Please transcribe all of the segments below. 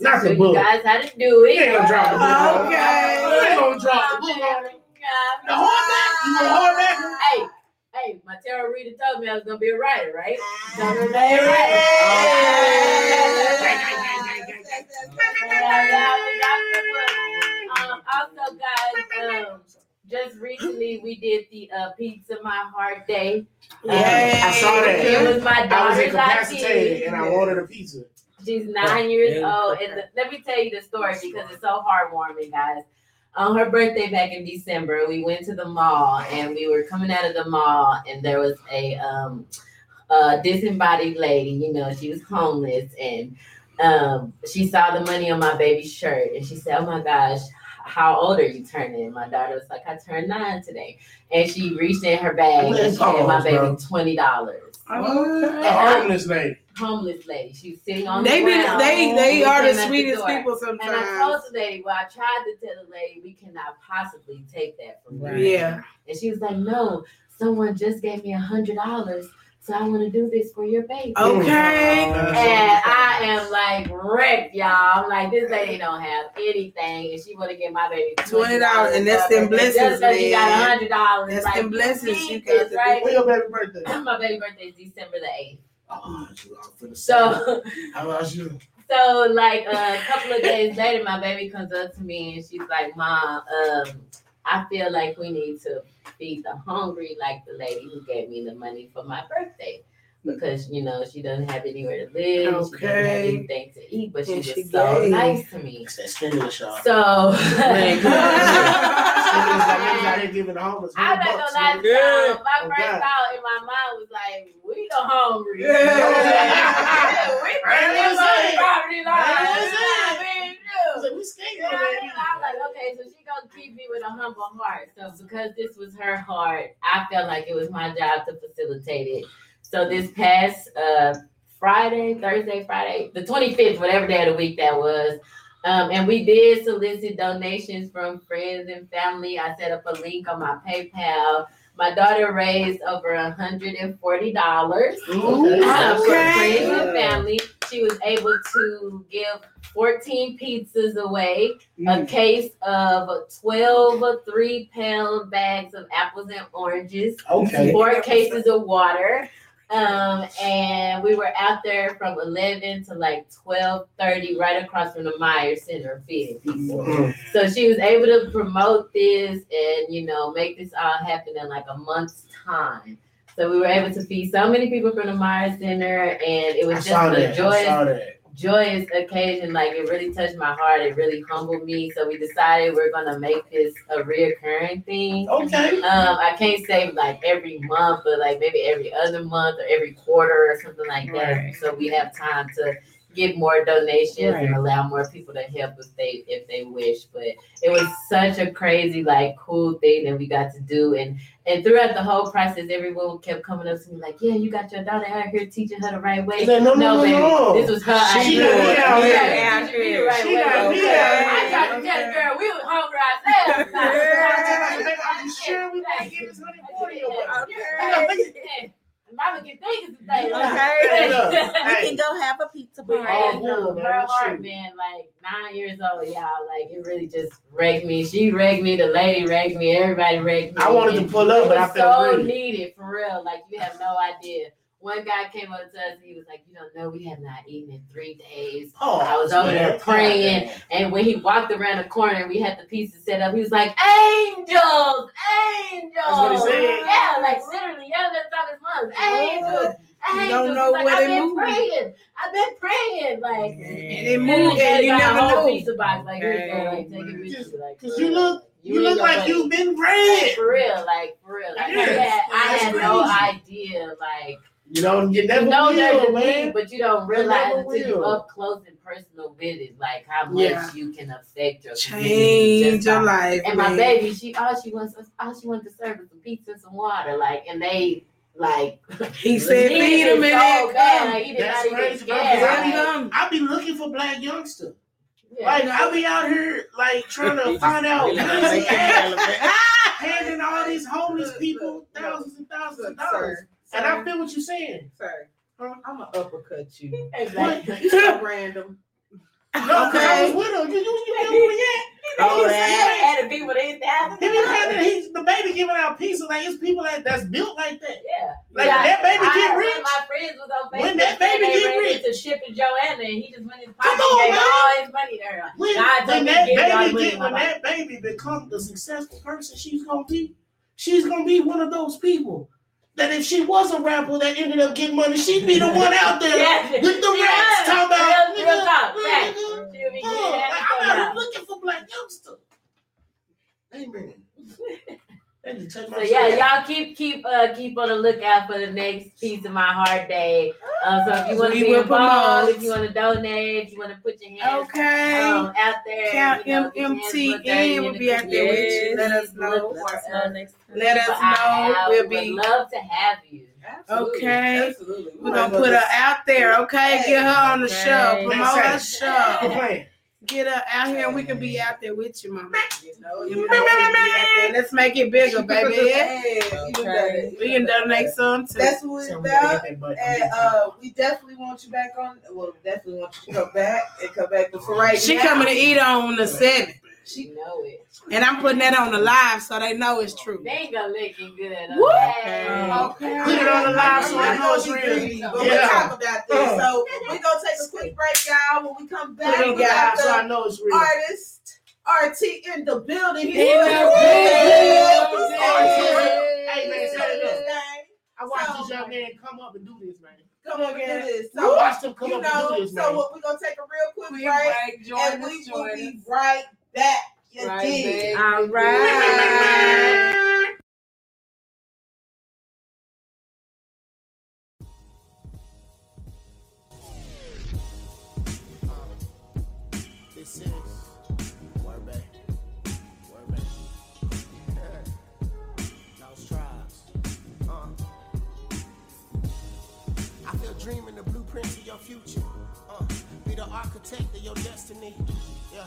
Not So the you guys had to do it. You ain't gonna drop the book. Okay. You ain't gonna drop the book on her. The hardback? You want hardback? Hey, hey, my tarot reader told me I was gonna be a writer, right? So I'm gonna be a writer. Um, also, guys, um, just recently we did the uh, Pizza My Heart Day. Um, I saw that. It was my I was daughter's incapacitated and I ordered a pizza. She's nine years old, and the, let me tell you the story because it's so heartwarming, guys. On her birthday back in December, we went to the mall, and we were coming out of the mall, and there was a um, a disembodied lady. You know, she was homeless, and um, she saw the money on my baby's shirt, and she said, "Oh my gosh." How old are you turning? My daughter was like, I turned nine today. And she reached in her bag and she gave my baby twenty dollars. A homeless lady. Homeless lady. She was sitting on They the be- ground. they- they are the sweetest door. people sometimes. And I told the lady, well, I tried to tell the lady we cannot possibly take that from you. Right. Yeah. And she was like, no, someone just gave me a hundred dollars, so I want to do this for your baby. Okay. And I am like wrecked, y'all. I'm like, this lady don't have anything, and she want to get my baby Twenty dollars, and that's them blessings, Just because she got a hundred dollars. That's like, them blessings you you got this, right? When your baby birthday? my baby birthday is December the eighth. Oh, So So, how about you? So like a couple of days later, my baby comes up to me and she's like, "Mom, um, I feel like we need to feed the hungry, like the lady who gave me the money for my birthday." Because you know she doesn't have anywhere to live, she doesn't have Okay. anything to eat, but she And was she so gave. nice to me. It's that stimulus y'all. So Man, like niggas out here giving homeless. I'm not bucks, gonna lie, nigga. to y'all, my Oh, first God. thought in my mind was like, "We the hungry." Yeah. Yeah, we Right, bring what's them on the that? property line. Right, what's That's that? what we do. So we skating Yeah, on I that. mean, I'm like, okay, so she gonna keep me with a So because this was her heart, I felt like it was my job to facilitate it. So this past uh Friday, Thursday, Friday, the 25th, whatever day of the week that was. Um, and we did solicit donations from friends and family. I set up a link on my PayPal. My daughter raised over $140 Ooh, uh, for okay. friends and family. She was able to give 14 pizzas away, Mm. a case of 12 three pound bags of apples and oranges, Okay. four cases of water. Um, and we were out there from 11 to like 12:30, right across from the Meyer Center, feeding people. Mm. So she was able to promote this and you know make this all happen in like a month's time. So we were able to feed so many people from the Meyer Center, and it I was just a. I joyous. Joyous occasion. Like it really touched my heart. It really humbled me. So we decided we're gonna make this a reoccurring thing. Okay. Um, I can't say like every month, but like maybe every other month or every quarter or something like that. Right. So we have time to get more donations Right. and allow more people to help if they if they wish. But it was such a crazy, like cool thing that we got to do. And and throughout the whole process, everyone kept coming up to me like, Yeah, you got your daughter out here teaching her the right way. Like, no, no, no, baby, no. this was her She idea. got me out here. gotta the right She way. got me out I here. tried to tell the girl we was hungry ourselves. Are you sure we gotta get this honey forty away? Mama can think of some things. Hey, We can go have a pizza party. Oh, yeah, no, cool, man. her That's heart true. been like nine years old, y'all. Like it really just wrecked me. She wrecked me. The lady wrecked me. Everybody wrecked me. I wanted to pull up, but I was felt so ready. needed for real. Like you have no idea. One guy came up to us and he was like, "You don't know, we have not eaten in three days." Oh, I was over there praying, and when he walked around the corner and we had the pieces set up, he was like, "Angels, angels!" That's what he said? Yeah, like literally, yeah, that's how his lungs. Angels, You angels. don't know like, where I've been moving. praying. I've been praying, like. And And it moved, and you never know. Pizza box, like, you like, take it with Just- you, like, Cause you look, you and look like you've been Like, for real, like for real. Like Yes. I had, I had no idea, like You don't, you never you know there's will, a man. thing, but you don't realize never until you will. up close and personal with it, like how much Yeah. you can affect your Change just your by- life. And my baby, she all she wants all she wants to serve is some pizza and some water, like, and they like He said, needed feed it him in so that like, he did That's not crazy, bro, I like, I be looking for black youngster. yeah. Like I be out here like trying to find out Really where like he that at, handing all these homeless people thousands and thousands of dollars. Sir, And I feel what you're saying. sir, Huh? I'm gonna uppercut you. Exactly. You so random. No, 'cause I was with him. You, you, you where he at? Oh, was saying- and the people they. He be handing, he's the baby giving out pizza. Like it's people that, that's built like that. Yeah. Like Yeah, that baby I get had rich. My friends was on Facebook. When that baby get rich. into shipping Joanna, and he just went in his pocket on, and gave man. all his money to her. When, God when that to baby get in when that baby become the successful person she's gonna be, she's gonna be one of those people that if she was a rapper that ended up getting money, she'd be the one out there Yeah. with the Yeah. rats talking about Real- real talk, nigga, nigga. Oh, I'm out here looking for black youngster. Amen. That just touched my So yeah, y'all keep keep uh keep on the lookout for the next piece of my heart day. Um, so if you want to We be will involved, if you want to donate, if you want to put your hands Okay. um, out there, Count you know, your hands MMT look dirty in. in We'll be out there with you. Let us know. Let us know next. Let us know. We'll would be love to have you. Absolutely. Okay. Absolutely. We're gonna put her out there, okay? Get her on the show, promote her That's show. Quit playing. Get her out here, and we can be out there with you, mama. You know, You you know, we can there. Let's make it bigger, baby. Hey, you done it. We can donate some too. That's what So we're about. get that button. And uh, we definitely want you back on. Well, definitely want you to come back and come back. But for right She now, coming to eat on the seventh, She know it. and I'm putting that on the live so they know it's true. They ain't gonna lick good. Woo! Okay. Okay. Put it on the live so I I know it's real. But Yeah. we'll talk about this. Uh. So we're gonna take a quick break, y'all. When we come back, Put it on we the got live so I know it's real. artist RT in the building. In the building. Hey man, set it up. I watched So- this young man come up and do this, man. Come on, get this. I So, watched him come you up and know, do this, so what, we're gonna take a real quick Quick break, break, join and us, we will join be right back. You Right, dig? babe. All right. This is word back, word back. Lost tribes. Uh. I feel dreaming the blueprints of your future. Uh, be the architect of your destiny. Yeah,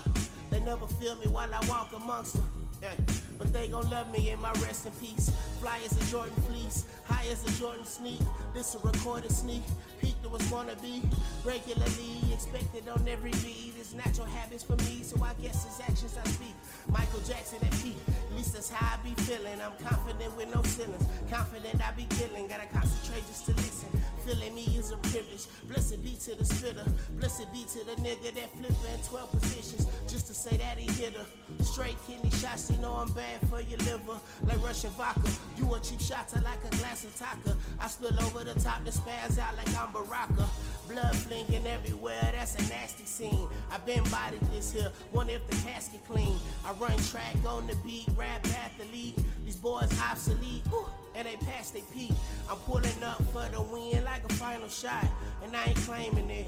they never feel me while I walk amongst them. Yeah, but they gon' love me in my rest in peace. Fly as a Jordan fleece, high as a Jordan sneak. This a recorded sneak, peak to what's gonna be. Regularly expected on every beat. It's natural habits for me, so I guess it's actions I speak. Michael Jackson at peak, at least that's how I be feeling. I'm confident with no ceilings, confident I be killing. Gotta concentrate just to listen. Feeling me is a privilege. Blessed be to the spitter, blessed be to the nigga that flip in 12 positions just to say that he hit her. Straight kidney shots, you know I'm bad for your liver. Like Russian vodka, you want cheap shots, I like a glass of taka. I spill over the top the spaz out like I'm Baraka. Blood flinging everywhere, that's a nasty scene. I've been bodied this here, wonder if the casket clean. I run track on the beat, rap athlete. These boys obsolete, ooh, and they past they peak. I'm pulling up for the win like a final shot, and I ain't claiming it.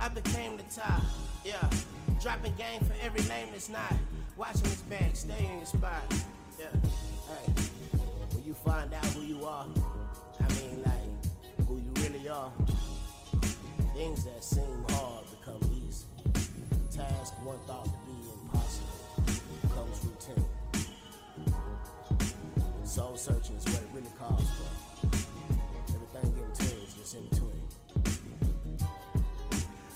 I became the top, yeah. Dropping game for every name that's not. Watching this back, stay in your spot, yeah. Hey, when you find out who you are, I mean like who you really are. Things that seem one thought to be impossible becomes routine. Soul searching is what it really calls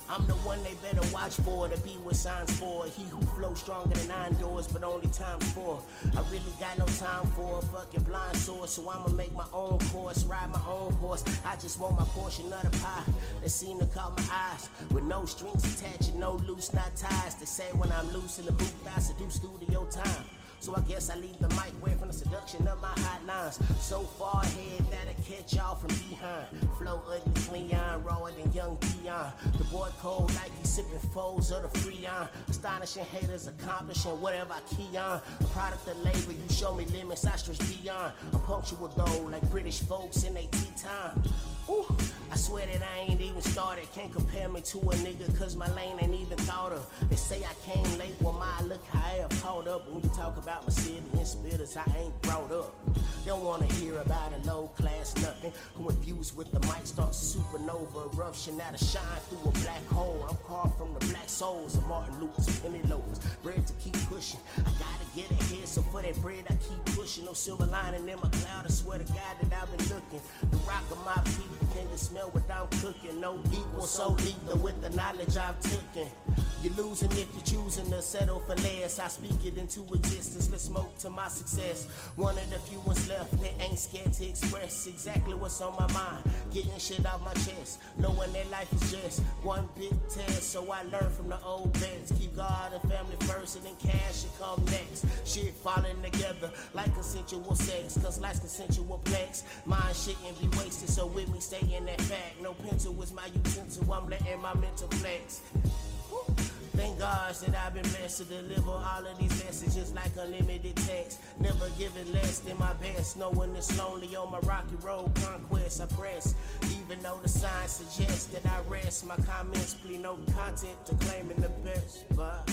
I'm the one they better watch for to be with signs for. He who flows stronger than nine doors, but only times four. I really got no time for a fucking blind source, so I'ma make my own course, ride my own horse. I just want my portion of the pie that seem to caught my eyes. With no strings attached and no loose knot ties. They say when I'm loose in the booth, I seduce studio time. So I guess I leave the mic away from the seduction of my hotlines. So far ahead that I catch y'all from behind. Flow ugly, Cleon, rawer than young Dion. The boy cold like he sipping foes of the Freon. Astonishing haters accomplishing whatever I key on. A product of labor, you show me limits, I stretch beyond. I'm punctual though, like British folks in their tea time. Ooh, I swear that I ain't even started. Can't compare me to a nigga, cause my lane ain't even thought of. They say I came late, well, my look, I have caught up. When you talk about my city and spitters, I ain't brought up. Don't wanna hear about a low class nothing. Who infused with the mic starts supernova eruption. To shine through a black hole. I'm carved from the black souls of Martin Luther's penny loafers. Bread to keep pushing. I gotta get ahead, so for that bread I keep pushing. No silver lining in my cloud. I swear to God that I've been looking. The rock of my people can you smell what I'm cooking? No equal, so lethal with the knowledge I've taken. You're losing if you're choosing to settle for less. I speak it into existence. Let's smoke to my success. One of the few ones left that ain't scared to express exactly what's on my mind. Getting shit off my chest. Knowing that life is just one big test. So I learn from the old vets. Keep God and family first, and then cash should come next. Shit falling together like consensual sex. Cause life's consensual plex. Mine shouldn't be wasted. So with me, stay in that fact. No pencil is my utensil. I'm letting my mental flex. Thank God that I've been blessed to deliver all of these messages like unlimited text. Never giving less than my best. Knowing it's lonely on my rocky road conquest. I press, even though the signs suggest that I rest. My comments plead no content to claiming the best. But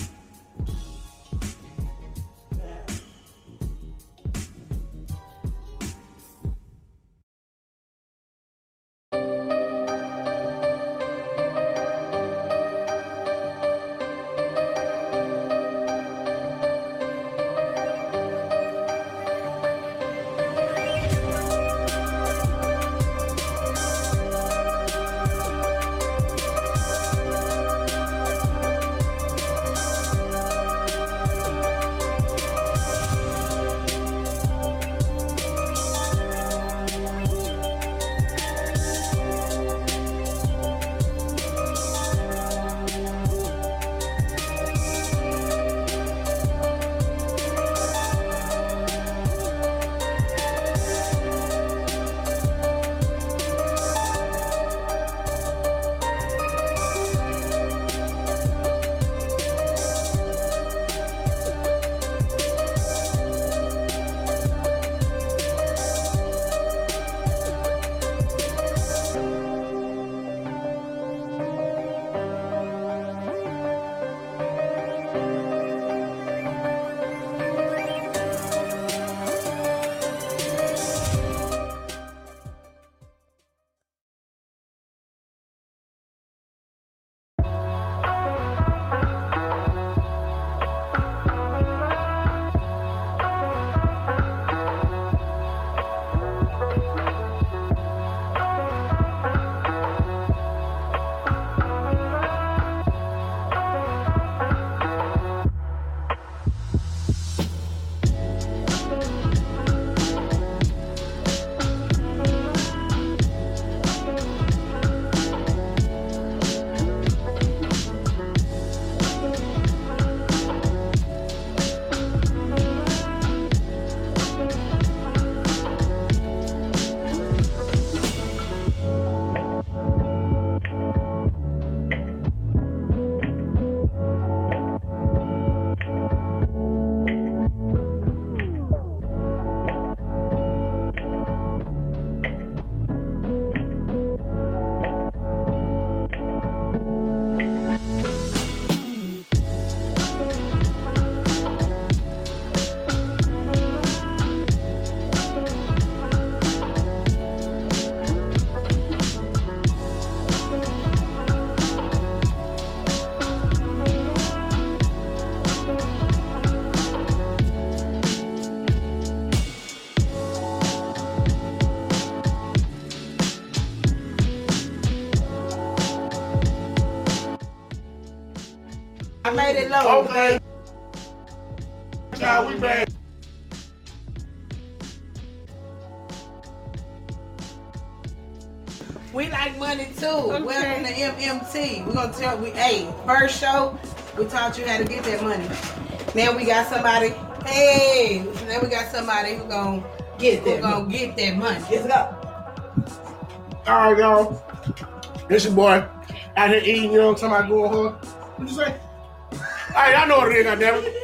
low. Okay. Now we back. We like money too. Welcome to MMT. We're gonna tell we hey, first show, we taught you how to get that money. Now we got somebody, hey, now we got somebody who gonna Get who that. gonna get that money. Let's go. All right, y'all. This your boy out here eating, you know what I'm talking about going home. What you say? All right, I know what it is, goddammit.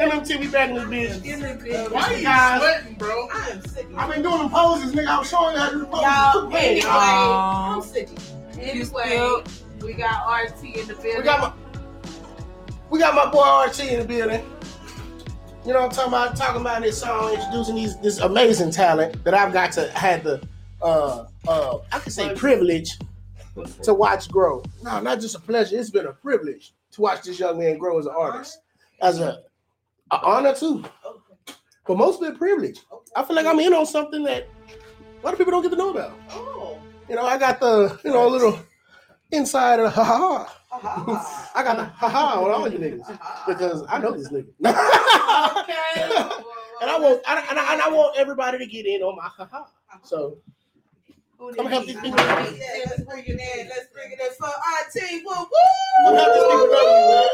MMT, we back in this bitch. Why you guys sweating, bro? I am sick. I've been doing them poses, nigga. I was showing you how to do the poses. Y'all, anyway, I'm sick. anyway, we got RT in the building. We got my we got my boy RT in the building. You know what I'm talking about? Talking about this song, introducing these this amazing talent that I've got to had the uh uh I can say privilege to watch grow. No, not just a pleasure. It's been a privilege to watch this young man grow as an artist, as a, a honor too, but mostly a privilege. I feel like I'm in on something that a lot of people don't get to know about. Oh. You know, I got the you know a little inside of ha ha. I got the ha ha on all you niggas because I know this nigga. okay. and I want I, and I, and I want everybody to get in on my ha ha. So Come help these people. Let's bring it in. Let's bring it in for RT. Woo woo. Come help these people know.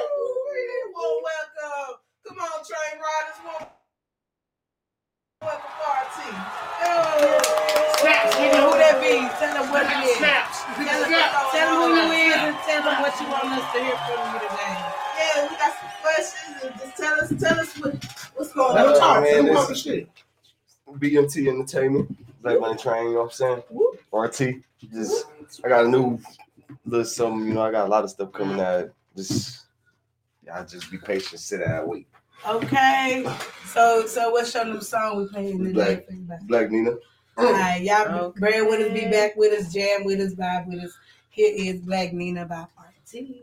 Well, welcome. Come on, train riders. Welcome, welcome for RT. snaps, Who that be? Tell them what it is. Snaps. Tell them, tell them who you is and tell them what you want us to hear from you today. Yeah, we got some questions. And just tell us, tell us what, what's going Let him on. talk. Let him man, talk this- the shit. BMT Entertainment, Black Man Train, you know what I'm saying? RT. Just I got a new little something, you know, I got a lot of stuff coming out. Just y'all just be patient, sit down, wait. Okay. So so what's your new song we playing today? Black. for you, baby? Black Nina. All right, y'all bear with us, be back with us, jam with us, vibe with us. Here is Black Nina by RT.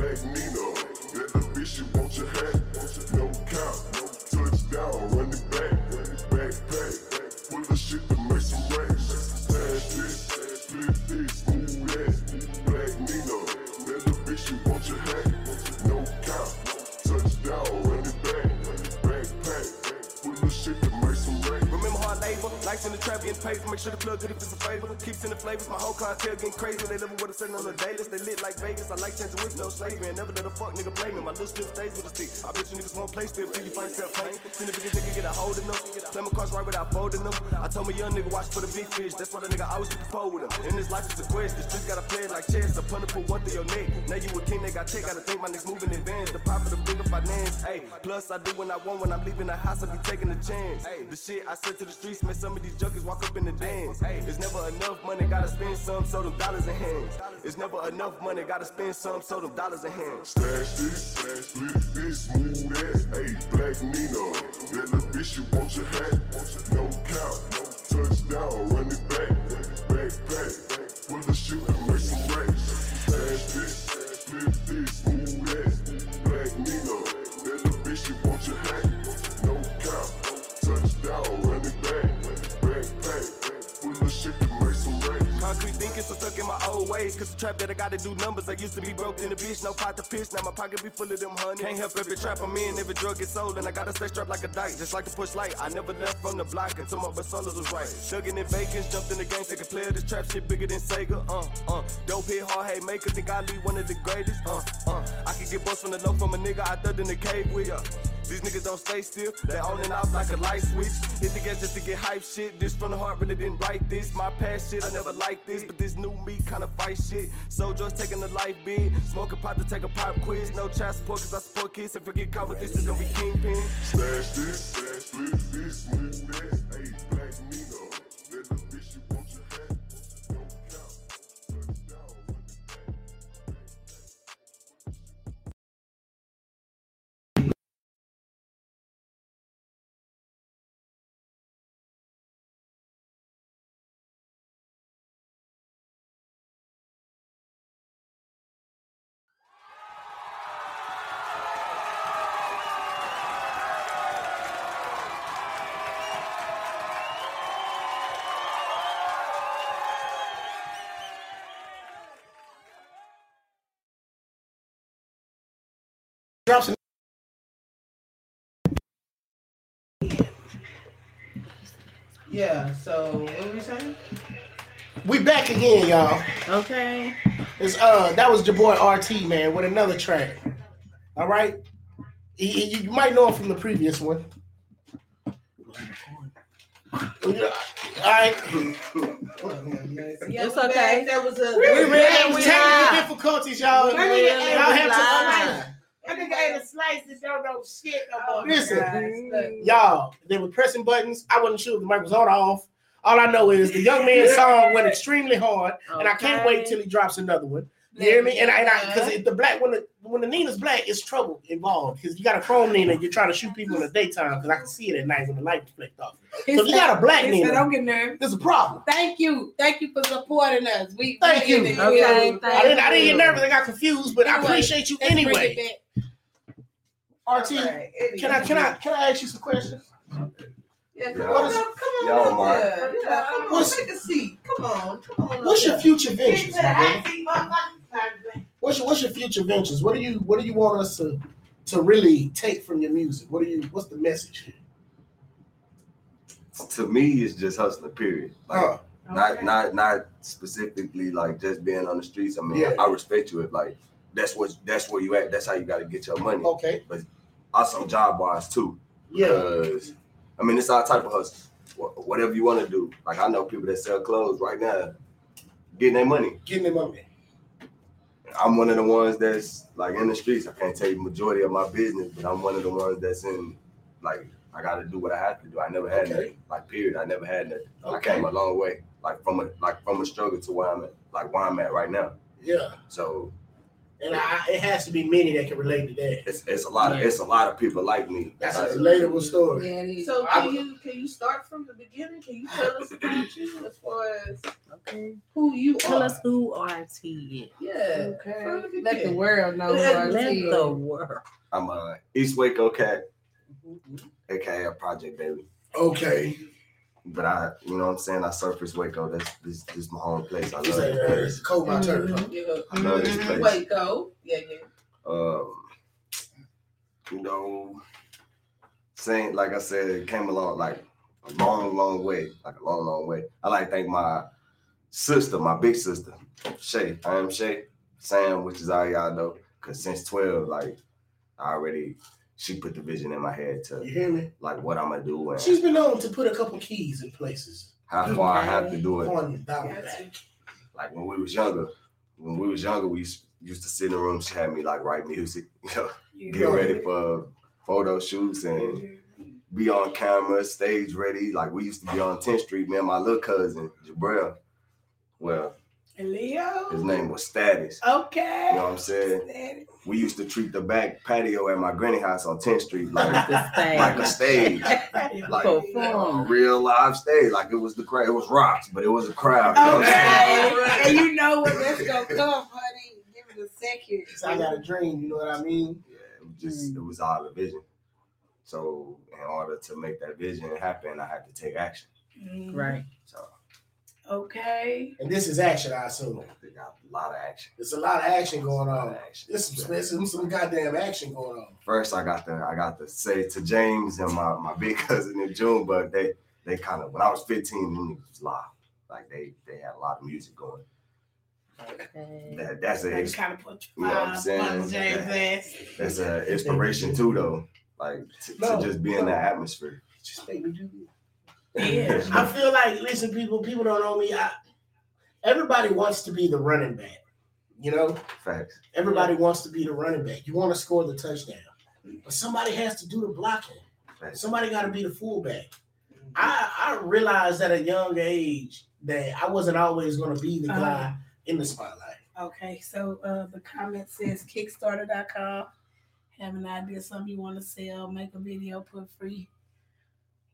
Nino, lights in the trap getting paid. Make sure the plug good if it's a favor. Keeps in the flavors, my whole clientele getting crazy. They living with a certain on the dailies. They lit like Vegas. I like changing with no slavery. And never let a fuck nigga play me. My little still stays with a stick. I bet you niggas won't play still till you find self pain. Seen the biggest nigga get a hold of them. Play my cards right without folding them. I told my young nigga watch for the big fish. That's why the nigga always keep the pole with him. In this life it's a quest. The streets gotta play it like chess. A punter put one through your neck. Now you a king, they got check. Gotta think my niggas moving in advance. The pop of bigger finance. Hey, plus I do when I want. When I'm leaving the house, I be taking a chance. Hey, the shit I said to the streets, man, some of these junkies walk up in the dance. It's never enough money, gotta spend some, so them dollars in hands. It's never enough money, gotta spend some, so them dollars in hands. Stash this, split this, move that. Hey, Black Nino, let the bitch you want your hat. No count, no touchdown, run it back, backpack, full of shit to make some racks. So stuck in my old ways. Cause the trap that I gotta do numbers. I used to be broke in the bitch, no pot to piss. Now my pocket be full of them honey. Can't help every trap I'm in, every drug gets sold. And I gotta stay strapped like a dyke, just like to push light. I never left from the block until my personas was right. Thuggin' in bacon, jumped in the game, take a player. This trap shit bigger than Sega. Uh, uh. Dope hit, hard hate maker, think I lead one of the greatest. Uh, uh. I can get bust from the low from a nigga I thugged in the cave with. Uh. These niggas don't stay still, they on and off like a light switch. Hit the gas just to get hype shit. This from the heart, really didn't write this. My past shit, I never liked this, but this new me kinda fight shit. Soldiers taking the life bid, smoking pot to take a pop quiz. No child support, cause I support kids. If I get caught with this, it's gonna be kingpin. Stash this, split this, move that. Hey, Black Drop some. Yeah. So what were we saying? We back again, y'all. Okay. It's uh that was your boy RT man with another track. All right. He- he- you might know him from the previous one. All right. Yeah, It's okay. That was a. We ready, technical we live. difficulties, y'all. That nigga Y'all ate a have slice. That nigga ate a slice and don't know shit no more. Listen. y'all. They were pressing buttons. I wasn't sure if the mic was on or off. All I know is the young man's song went extremely hard, and I can't wait till he drops another one. You hear me? And I, because if the black when the when the Nina's black, it's trouble involved because you got a chrome Nina, you're trying to shoot people in the daytime because I can see it at night when the light flicked off. He So if you got a black he Nina, said, Don't get nervous. there's a problem. Thank you. Thank you for supporting us. We Thank you. in Okay, field. I didn't, I didn't get nervous. I got confused, but I appreciate you let's bring anyway. it RT, can I can I can I ask you some questions? Yeah, come What on, is- up, come on. Y'all, up Yeah, come on, What's- take a seat. Come on, come on. What's your there. future Get ventures, to the my hot brother? seat, motherfucker. What's your what's your future ventures? What do you what do you want us to to really take from your music? What do you what's the message here? to me, it's just hustling. Period. Like, Huh. not not not specifically like just being on the streets. I mean, Yeah. I respect you if like that's what that's where you at. That's how you got to get your money. Okay. But also job wise too. Yeah. I mean, it's all type of hustle. Whatever you want to do. Like I know people that sell clothes right now, getting their money. Getting them money. I'm one of the ones that's like in the streets. I can't tell you majority of my business, but I'm one of the ones that's in like I got to do what I have to do. I never had Okay. nothing. Like period. I never had nothing. I came a long way. Like from a like from a struggle to where I'm at. Like where I'm at right now. Yeah. So And I, it has to be many that can relate to that. it's it's a lot of it's a lot of people like me. That's a relatable story. Yeah, it is. So I- can you can you start from the beginning? Can you tell us about you as far as Okay. who you Tell are? us who RT is. Yeah. Okay. The Let the world know who Let- our Let team the world. I'm uh, mm-hmm. a East Waco cat, aka a Project Baby. Okay. But I, you know what I'm saying? I surface Waco. That's this this is my home place. I love He said, this place. cold my turf. huh? Yeah. I love this place. Waco. Yeah, yeah. um, you know, saying like I said, it came along like a long, long way, like a long, long way. I like to thank my sister, my big sister, Shay. I am Shay, Sam, which is all y'all know, because since twelve, like I already, she put the vision in my head to You hear me? like what I'm gonna do and She's been known to put a couple keys in places. how far I have to do it. On the down like when we was younger, when we was younger, we used, used to sit in the room. She had me like write music, you know, get ready for photo shoots and be on camera, stage ready. Like we used to be on 10th Street, man. my little cousin, Jabril. Well, And Leo. his name was Status. Okay. You know what I'm saying? We used to treat the back patio at my granny house on 10th Street like, like a stage. Like a Perform. real live stage. Like it was the crowd. It was rocks, but it was a crowd. You know what I'm saying? Okay. And you know what that's gonna come, honey. Give it a second. So I got a dream, you know what I mean? Yeah, it was just it was all a vision. So in order to make that vision happen, I had to take action. Mm, Right. So Okay. And this is action, I assume. they got a lot of action. There's a lot of action going on. of action. There's some, there's some, some goddamn action going on. First, I got to I got to say to James and my, my big cousin in June, but they they kind of when I was 15, them niggas was live. Like they they had a lot of music going. Okay. That that's a They ex- kind of put You know what I'm uh, saying? Uncle James ass. that's an inspiration too, though. Like to, No, to just be in the atmosphere. Just make me do Yeah. I feel like, listen, people, people don't know me. I, everybody wants to be the running back. You know, Facts. everybody wants to be the running back. You want to score the touchdown, but somebody has to do the blocking. Facts. Somebody got to be the fullback. I I realized at a young age that I wasn't always going to be the guy in the spotlight. Okay, so uh, the comment says Kickstarter.com. Have an idea, something you want to sell, make a video, put free,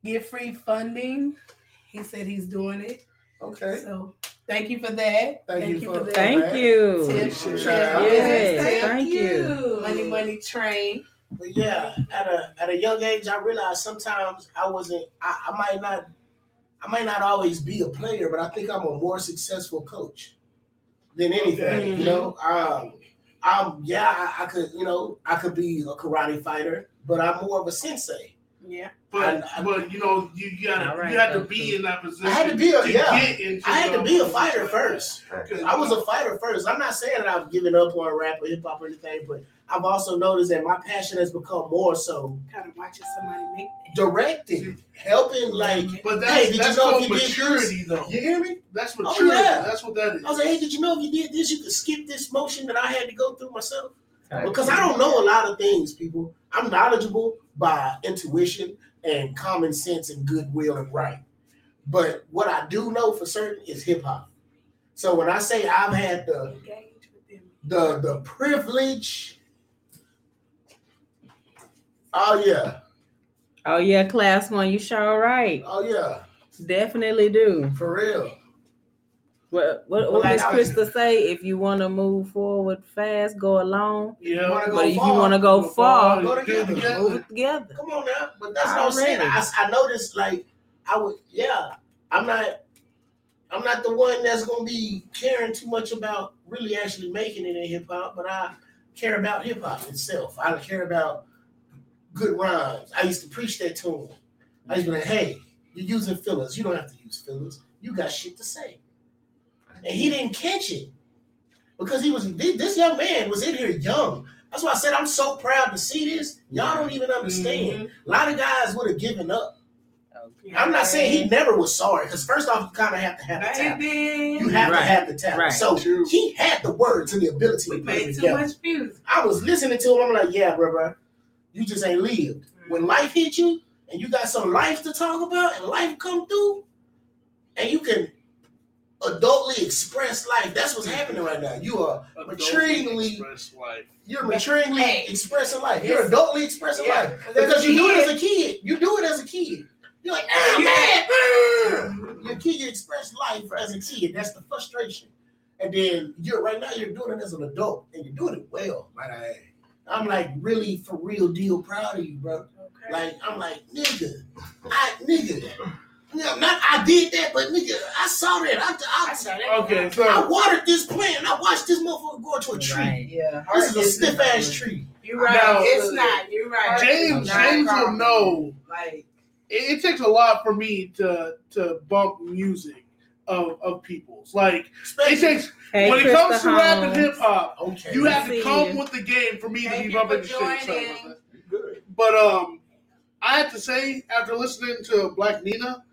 get free funding. He said he's doing it. Okay. So thank you for that. Thank you for- that. Thank you. Tip, Appreciate yes, Yes, thank you. Money, money, train. But yeah, at a at a young age, I realized sometimes I wasn't. I, I might not. I might not always be a player, but I think I'm a more successful coach than anything. You know, um, Um, yeah, I, I could, you know, I could be a karate fighter, but I'm more of a sensei. Yeah. But I- I- but you know you gotta All right, you had to be in that position. I had to be a- to yeah. get into I had to be a fighter first. I was a fighter first. I'm not saying that I've given up on rap or hip hop or anything, but I've also noticed that my passion has become more so Kind of watching somebody make it. directing, helping, like, But that's hey, did that's you know called if you did maturity this? though. You hear me? That's Oh, yeah. That's what that is. I was like, hey, did you know if you did this, you could skip this motion that I had to go through myself? Because I don't know a lot of things, people. I'm knowledgeable by intuition and common sense and goodwill and right. But what I do know for certain is hip hop. So when I say I've had the engage with them. the the privilege, oh yeah, Oh yeah, class one, you sure right. oh yeah, Definitely do. for real. What what, what Like, Miss Krista say? If you want to move forward fast, go alone. yeah. wanna But if you want to go go far, far, go together. together. move together. Come on now, but that's what I'm saying. I, I noticed like I would, yeah. I'm not, I'm not the one that's gonna be caring too much about really actually making it in hip hop, but I care about hip hop itself. I care about good rhymes. I used to preach that to him. I used to be like, hey, you're using fillers. You don't have to use fillers. You got shit to say. And he didn't catch it because he was this young man was in here young. That's why I said I'm so proud to see this. Y'all don't even understand. Mm-hmm. A lot of guys would have given up. I'm not saying he never was sorry, because first off, you kind of have to have the talent. You have Right. to have the talent. Right. So True. he had the words and the ability we to put it made too together. much music. I was listening to him. I'm like, yeah, bro, bro, you just ain't lived. Mm-hmm. When life hit you and you got some life to talk about and life come through, and you can adultly express life. That's what's happening right now. You are maturingly, Express life. you're maturingly Hey. expressing life. You're adultly expressing Yeah, life 'cause as because a you do it as a kid. You do it as a kid. You're like, ah, man, ah." your kid you express life as a kid. That's the frustration. And then you're right now you're doing it as an adult, and you're doing it well. Might I add. I'm like really for real deal proud of you, bro. Okay. Like I'm like nigga, I nigga. Yeah, not I did that, but nigga, I saw that. I, I, I saw that. Okay, so I watered this plant. And I watched this motherfucker go into a tree. Right. Yeah. This is a stiff ass tree. You're right. Now- it's not. You're right. James not James will know. Like It, it takes a lot for me to to bump music of of people's. Like it takes Hey, when it comes Krista to rap and hip hop, Okay. you have to come you. with the game for me to Thank be you bumping the shit. Sorry joining. about that. Good. But um, I have to say, after listening to Black Nina,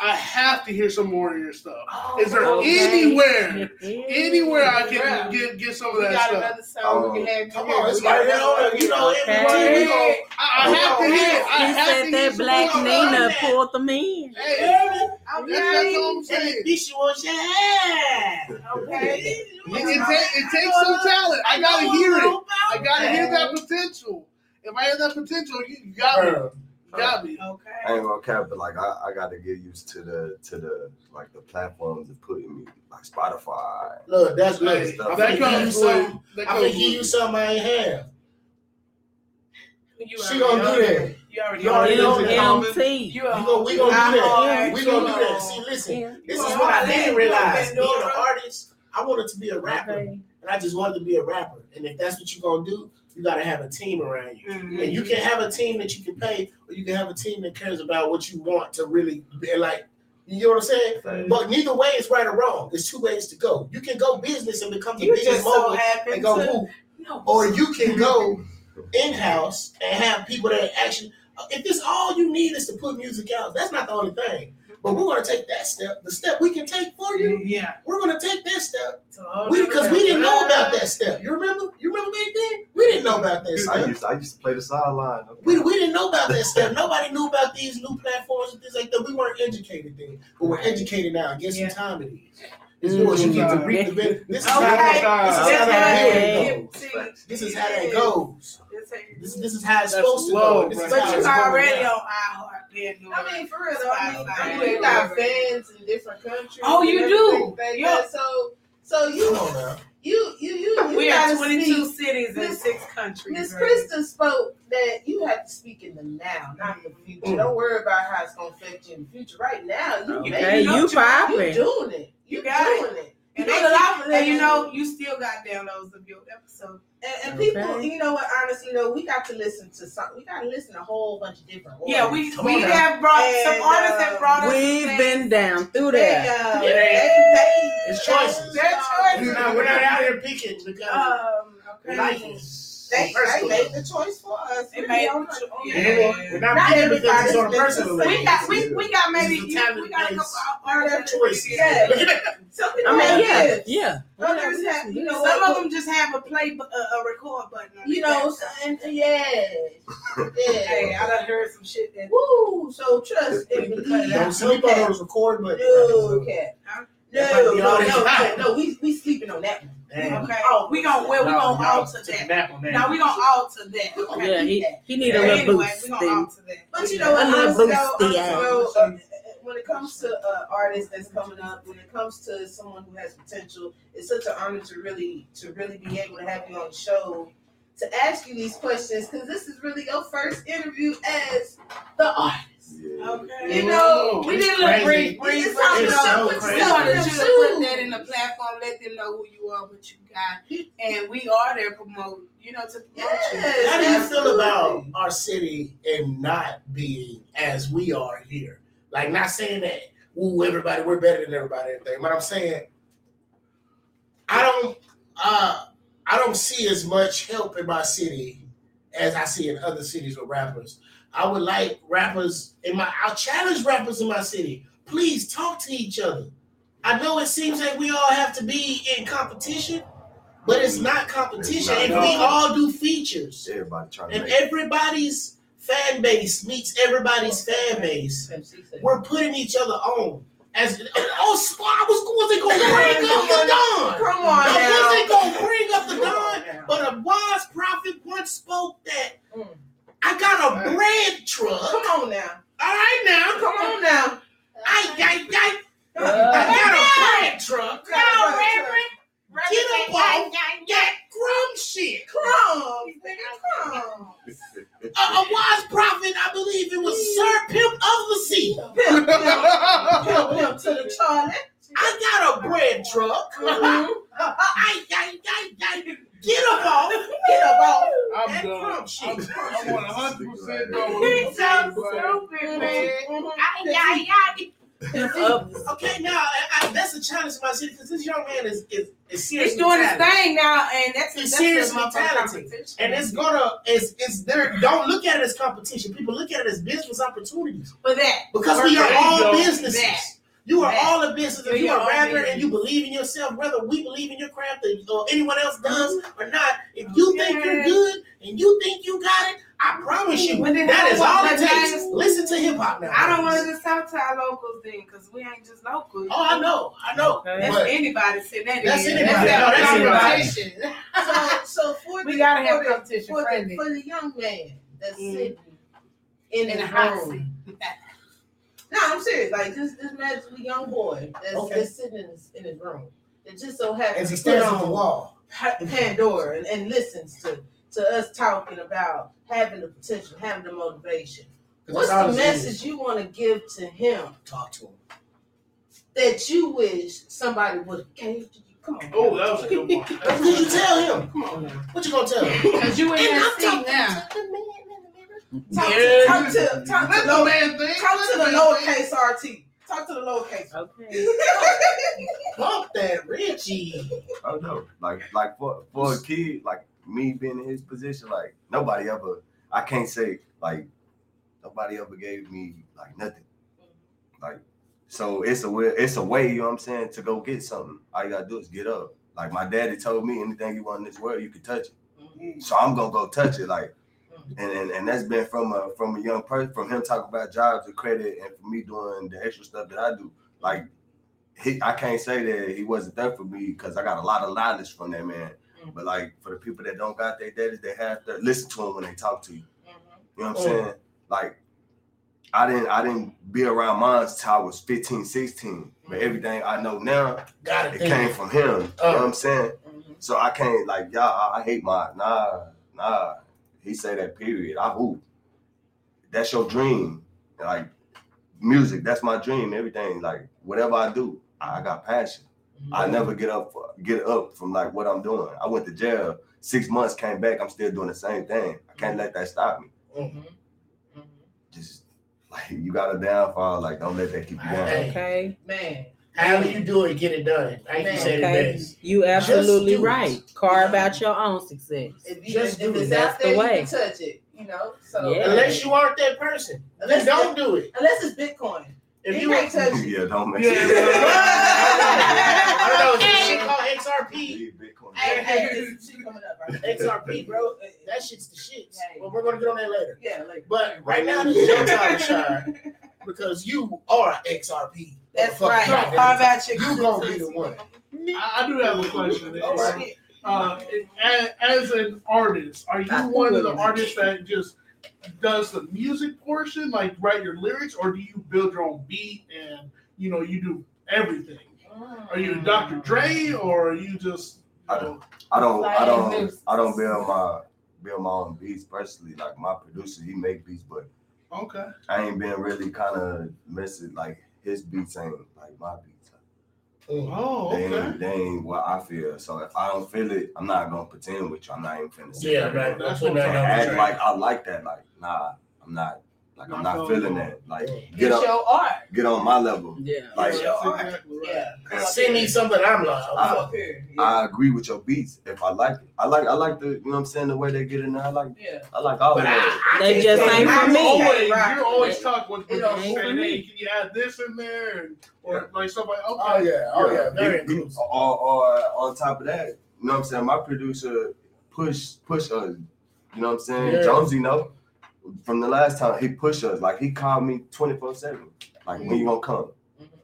I have to hear some more of your stuff. oh, Is there Okay. anywhere, anywhere I can Yeah. get get some of we that got stuff? another song we can have. Come on, it's right here another on one You know, Okay. every we go. I, I have to hear. it. I He have said to that Black more. Nina Nina pulled them in. Hey, Okay. that's, that's all I'm And saying. the bitch wants your ass. Okay. It, it, ta- it takes some talent. I gotta hear it. I gotta hear that potential. If I hear that potential, you you got me. Bro, got me. I ain't gonna cap, but like I, I got to get used to the to the like the platforms that putting me like Spotify. Look, that's look. Hey, I'm That finna give you something. I'm comes finna give you something I ain't have. You She already gonna do know that. You already You know already know that. that. MT. You We are. gonna, we gonna do that. I We gonna do know. that. See, listen, Yeah. this You is are what I already didn't doing realize. that, Being an Dora. artist, I wanted to be a rapper, Okay. and I just wanted to be a rapper. And if that's what you're gonna do, you gotta have a team around you. Mhm. And you can have a team that you can pay, or you can have a team that cares about what you want to really be like. You know what I'm saying? Like, But neither way is right or wrong. There's two ways to go. You can go business and become the You biggest just so mogul and go to. whoop, No. or you can go in house and have people that actually. If this all you need is to put music out, that's not the only thing. But we're gonna take that step. The step we can take for you, Yeah. we're gonna take that step. So, We because we didn't know about that step. You remember? You remember back then? We didn't know about that I used I used to play the sideline. We, we didn't know about that step. Nobody knew about these new platforms and things like that. We weren't educated then, but we're educated now. Guess Yeah. what time it is? It's yours. You get to reap the benefit. This is how Okay. that, this is how that Okay. goes. This is how that goes. This, this is how it's supposed to go. This is right? But you it's going already down. on iHeart. Pandora. I mean, for real though. I mean, I mean, you got fans in different countries. Oh, you do? everything like Yeah. So, so you, Come on now. you, you, you, you We are gotta 22 speak. cities in Miss- six countries. Miss right? Krista spoke that you have to speak in the now, not the future. Mm. Don't worry about how it's gonna affect you in the future. Right now, you Okay, making you up- popping. You doing it. You, You got doing it. And, You they, know, a lot of and you know, you still got downloads of your episode. And, and people, Okay. you know what? Honestly, though, we got to listen to some. We got to listen to a whole bunch of different. Yeah, we artists. we have brought some artists that uh, brought us. We've things. been down through They, that. uh, Yeah. they, they, It's choices. Their choices. No, we're not out here picking because Um, we okay. like it. They, they Personal made the choice for us. They We made the cho- on- yeah. We're not Not because everybody's it's on a personal the level. We got we, we got maybe This is a we got a talent-based couple artists. choice. Yeah. Some people I mean, have yeah, gifts. yeah. Others have, you know, Some of them just have a play bu- a, a record button. You know, backside. and yeah, Hey, yeah. I done heard some shit that. Woo! So trust and believe. Don't sleep on those record, but No, cat. No, That might be no, no, they no, got. no. We we sleeping on that one. Damn. Okay. Oh, we gonna well we Y'all- gonna y'all alter that. nap on that. Now we gonna alter that. Okay. Yeah, he, he need a But little anyway, boost. we gonna alter that. But you know what? I love honestly, Bruce though, honestly, though, uh, when it comes to uh, artists that's coming up, when it comes to someone who has potential, it's such an honor to really to really be able to have you on the show to ask you these questions because this is really your first interview as the artist. Yeah. Okay. You know, we it's did a little crazy. brief, brief, It's but you so crazy. we wanted you to put that in the platform, let them know who you are, what you got, and we are there promote, you know, to promote Yes. you. How do you feel about our city and not being as we are here? Like, not saying that woo everybody, we're better than everybody, everything, but I'm saying I don't, uh, I don't see as much help in my city as I see in other cities with rappers. I would like rappers in my, I'll challenge rappers in my city. Please talk to each other. I know it seems like we all have to be in competition, but it's not competition. It's If not. we all do features, Everybody trying and everybody's fan base meets everybody's fan base. We're putting each other on. As oh, Spot was was gonna bring up the dawn? Come on Now, now. was they gonna bring up the Come dawn? But a wise prophet once spoke that Mm. I got a bread truck. Come on now. All right now, Come on now. I, I, I, I got a bread truck. Come on, Get up off that crumb shit. Crumbs, nigga, crumbs. A, a wise prophet, I believe it was Sir Pimp of the Sea. Pimp, pimp, pimp, pimp to the toilet. I got a bread truck. Mhm. I, I, I, I, get up off. Get up off. I'm that done. crumb I'm, shit. I'm 100 percent done He's with so stupid, man. Ay, ay, ay. Okay, now I, I, that's a challenge to my city because this young man is is, is serious. He's doing his thing now, and that's He's that's seriously the motherfucking talented. competition. And it's gonna it's it's there. Don't look at it as competition. People look at it as business opportunities for that because we are all go. businesses. That. You are all a business. If you you're are all rapper and you believe in yourself, whether we believe in your craft or, or anyone else does or not, if you think you're good and you think you got it, I promise you that is did that I is want all it my takes. Listen to hip hop now. I don't want to just talk to our locals then, because we ain't just local. Oh, I know, I know. That's But anybody sitting there. That's anybody. That's No, that's everybody. anybody. So, so for We the, gotta have the- competition for the, for the young man that's Mm. sitting in, In the a hot room. No, I'm serious. Like this, this magically young boy that's, Okay. that's sitting in his, in his room. That just so happens as he to put stares at the wall. Pa- mm-hmm. Pandora and, and listens to to us talking about having the potential, having the motivation. What's the message you want to give to him Talk to him. that you wish somebody would have gave to you? Come on. Oh, that was a good one. What did you tell him? Come on now. What you gonna tell him? Because you in And that I'm talking now. to the man in the mirror. Talk, Yeah. talk to talk Let to the low, man think. talk to the Let man think. lowercase RT. Talk to the lowercase. Okay. Pump that Richie. Oh, I know. Like like for for a kid, like me being in his position, like nobody ever I can't say like nobody ever gave me like nothing. Like so it's a way it's a way, you know what I'm saying, to go get something. All you gotta do is get up. Like my daddy told me anything you want in this world, you can touch it. Mm-hmm. So I'm gonna go touch it. Like and, and, and that's been from a from a young person, from him talking about jobs and credit and for me doing the extra stuff that I do. Like he I can't say that he wasn't there for me because I got a lot of knowledge from that man. Mm-hmm. But like for the people that don't got their daddies, they have to listen to him when they talk to you. Mm-hmm. You know what I'm saying? Like I didn't I didn't be around mine till I was 15, 16. But mm-hmm. everything I know now, Got it it. came from him. You know what I'm uh. saying? Mm-hmm. So I can't like y'all. I hate my nah nah. He say that period. I hoop. That's your dream. Like music, that's my dream. Everything like whatever I do, I got passion. I never get up for, get up from like what I'm doing. I went to jail six months, came back. I'm still doing the same thing. I can't let that stop me. Mm-hmm. Just like you got a downfall, like don't let that keep you going. Hey. Okay. Man. However you do it, get it done. I think you said it Okay. best. You absolutely Just do it. right. Carve out your own success. If, you, Just if do it. out That's the there, you way. can touch it. You know. So Yeah. Unless you aren't that person, Unless don't do it. unless it's Bitcoin. If you you can't touch it. yeah, don't mess Yeah, it I don't know, is this shit called XRP? Bitcoin. Hey, hey, there's shit coming up, right? XRP, bro. That shit's the shit. Hey. But we're gonna get on that later. Yeah, like But right now, this is your time to shine because you are XRP. That's Motherfucker. right. Goddamn. Carve out your You gonna be the one. I, I do have a question. Right. uh, as, as an artist, are you I one of the artists that just does the music portion, like write your lyrics, or do you build your own beat and you know you do everything? Are you Dr. Dre, or are you just? You I know, I don't I don't I don't build my build my own beats personally. Like my producer, he make beats, but okay. I ain't been really kind of messing like his beats ain't like my beats. Oh, oh, They okay. ain't, they ain't what I feel. So if I don't feel it, I'm not gonna pretend with you. I'm not even finna sit Yeah, there right. That's what what that act like I like that. Like nah, I'm not. Like I'm Not not feeling feeling that. Like get It's up, your art. get on my level. Yeah. Like It's your art. exactly right. Yeah. Send me something I'm like, Come up here. Yeah. I agree with your beats if I like it. I like I like the you know what I'm saying the way they get in there. I like yeah. I like all of but that. I, I They just say ain't I for me. always, Right. you're always talking with It with don't saying, me. hey, can you add this in there, and or like stuff like okay. Oh yeah, oh yeah, very He- he- inclusive. Or, or on top of that, you know what I'm saying? My producer push push us. You know what I'm saying? Yeah. Jonesy know from the last time he pushed us. Like he called me 24 seven. Like when you gonna come?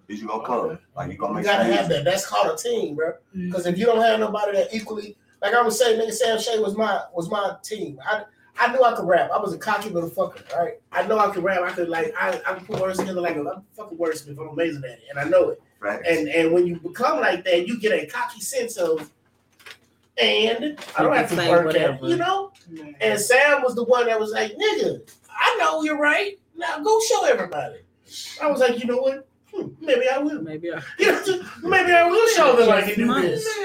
Is you gonna come? Okay. Like you gonna make You gotta some have that. That's called a team, bro. Mm. Because if you don't have nobody that equally, like I was saying, nigga Sam Shay was my was my team. I I knew I could rap. I was a cocky little fucker, right? I know I could rap. I could like I, I could put words together like a, I'm a fucking wordsmith. I'm amazing at it, and I know it. Right. And and when you become like that, you get a cocky sense of, and I don't have to work whatever. at, you know. And Sam was the one that was like, nigga, I know you're right. Now go show everybody. I was like, you know what? Hmm, maybe I will. Maybe I, You know, maybe I will show them I can do Just this.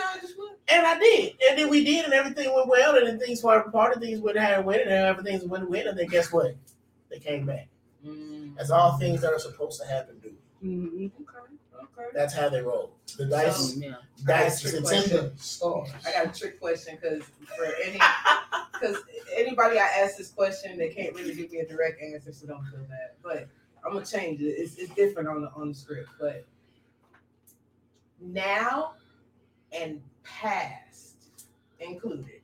And I did. And then we did, and everything went well, and then things were part of things went how it went, and everything went well, and then guess what? They came back. That's all things that are supposed to happen, dude. Mhm. Okay. Okay. That's how they roll. The dice, yeah. dice Trick is in question. I got a trick question because for any because anybody I ask this question, they can't really give me a direct answer, so don't feel bad. But I'm gonna change it. It's, it's different on the on the script, but now and past included,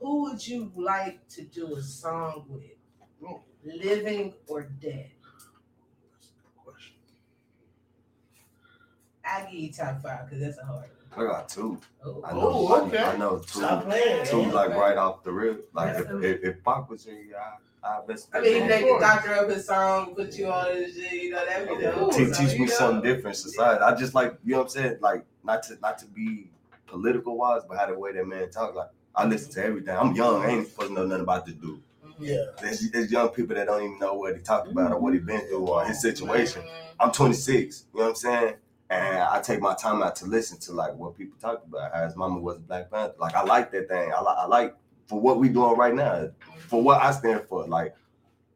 who would you like to do a song with, living or dead? I give you top five because that's a hard. I got two. one. I know. Oh, I- okay. I, know two. Stop playing. Two man. like right off the rip. Like if, if, if Pac was here, I I best. I mean, Of they can course. doctor up his song, put you on his shit, you know, that be the Te- teach me you something different society. I just like you know what I'm saying. Like not to not to be political wise, but how the way that man talk. Like I listen to everything. I'm young. I ain't supposed to know nothing about this dude. Yeah. There's, there's young people that don't even know what he talked about or what he been through or his situation. Mhm. I'm 26. You know what I'm saying? And I take my time out to listen to like what people talk about. His mama was a Black Panther. Like I like that thing. I like I like for what we doing right now. For what I stand for. Like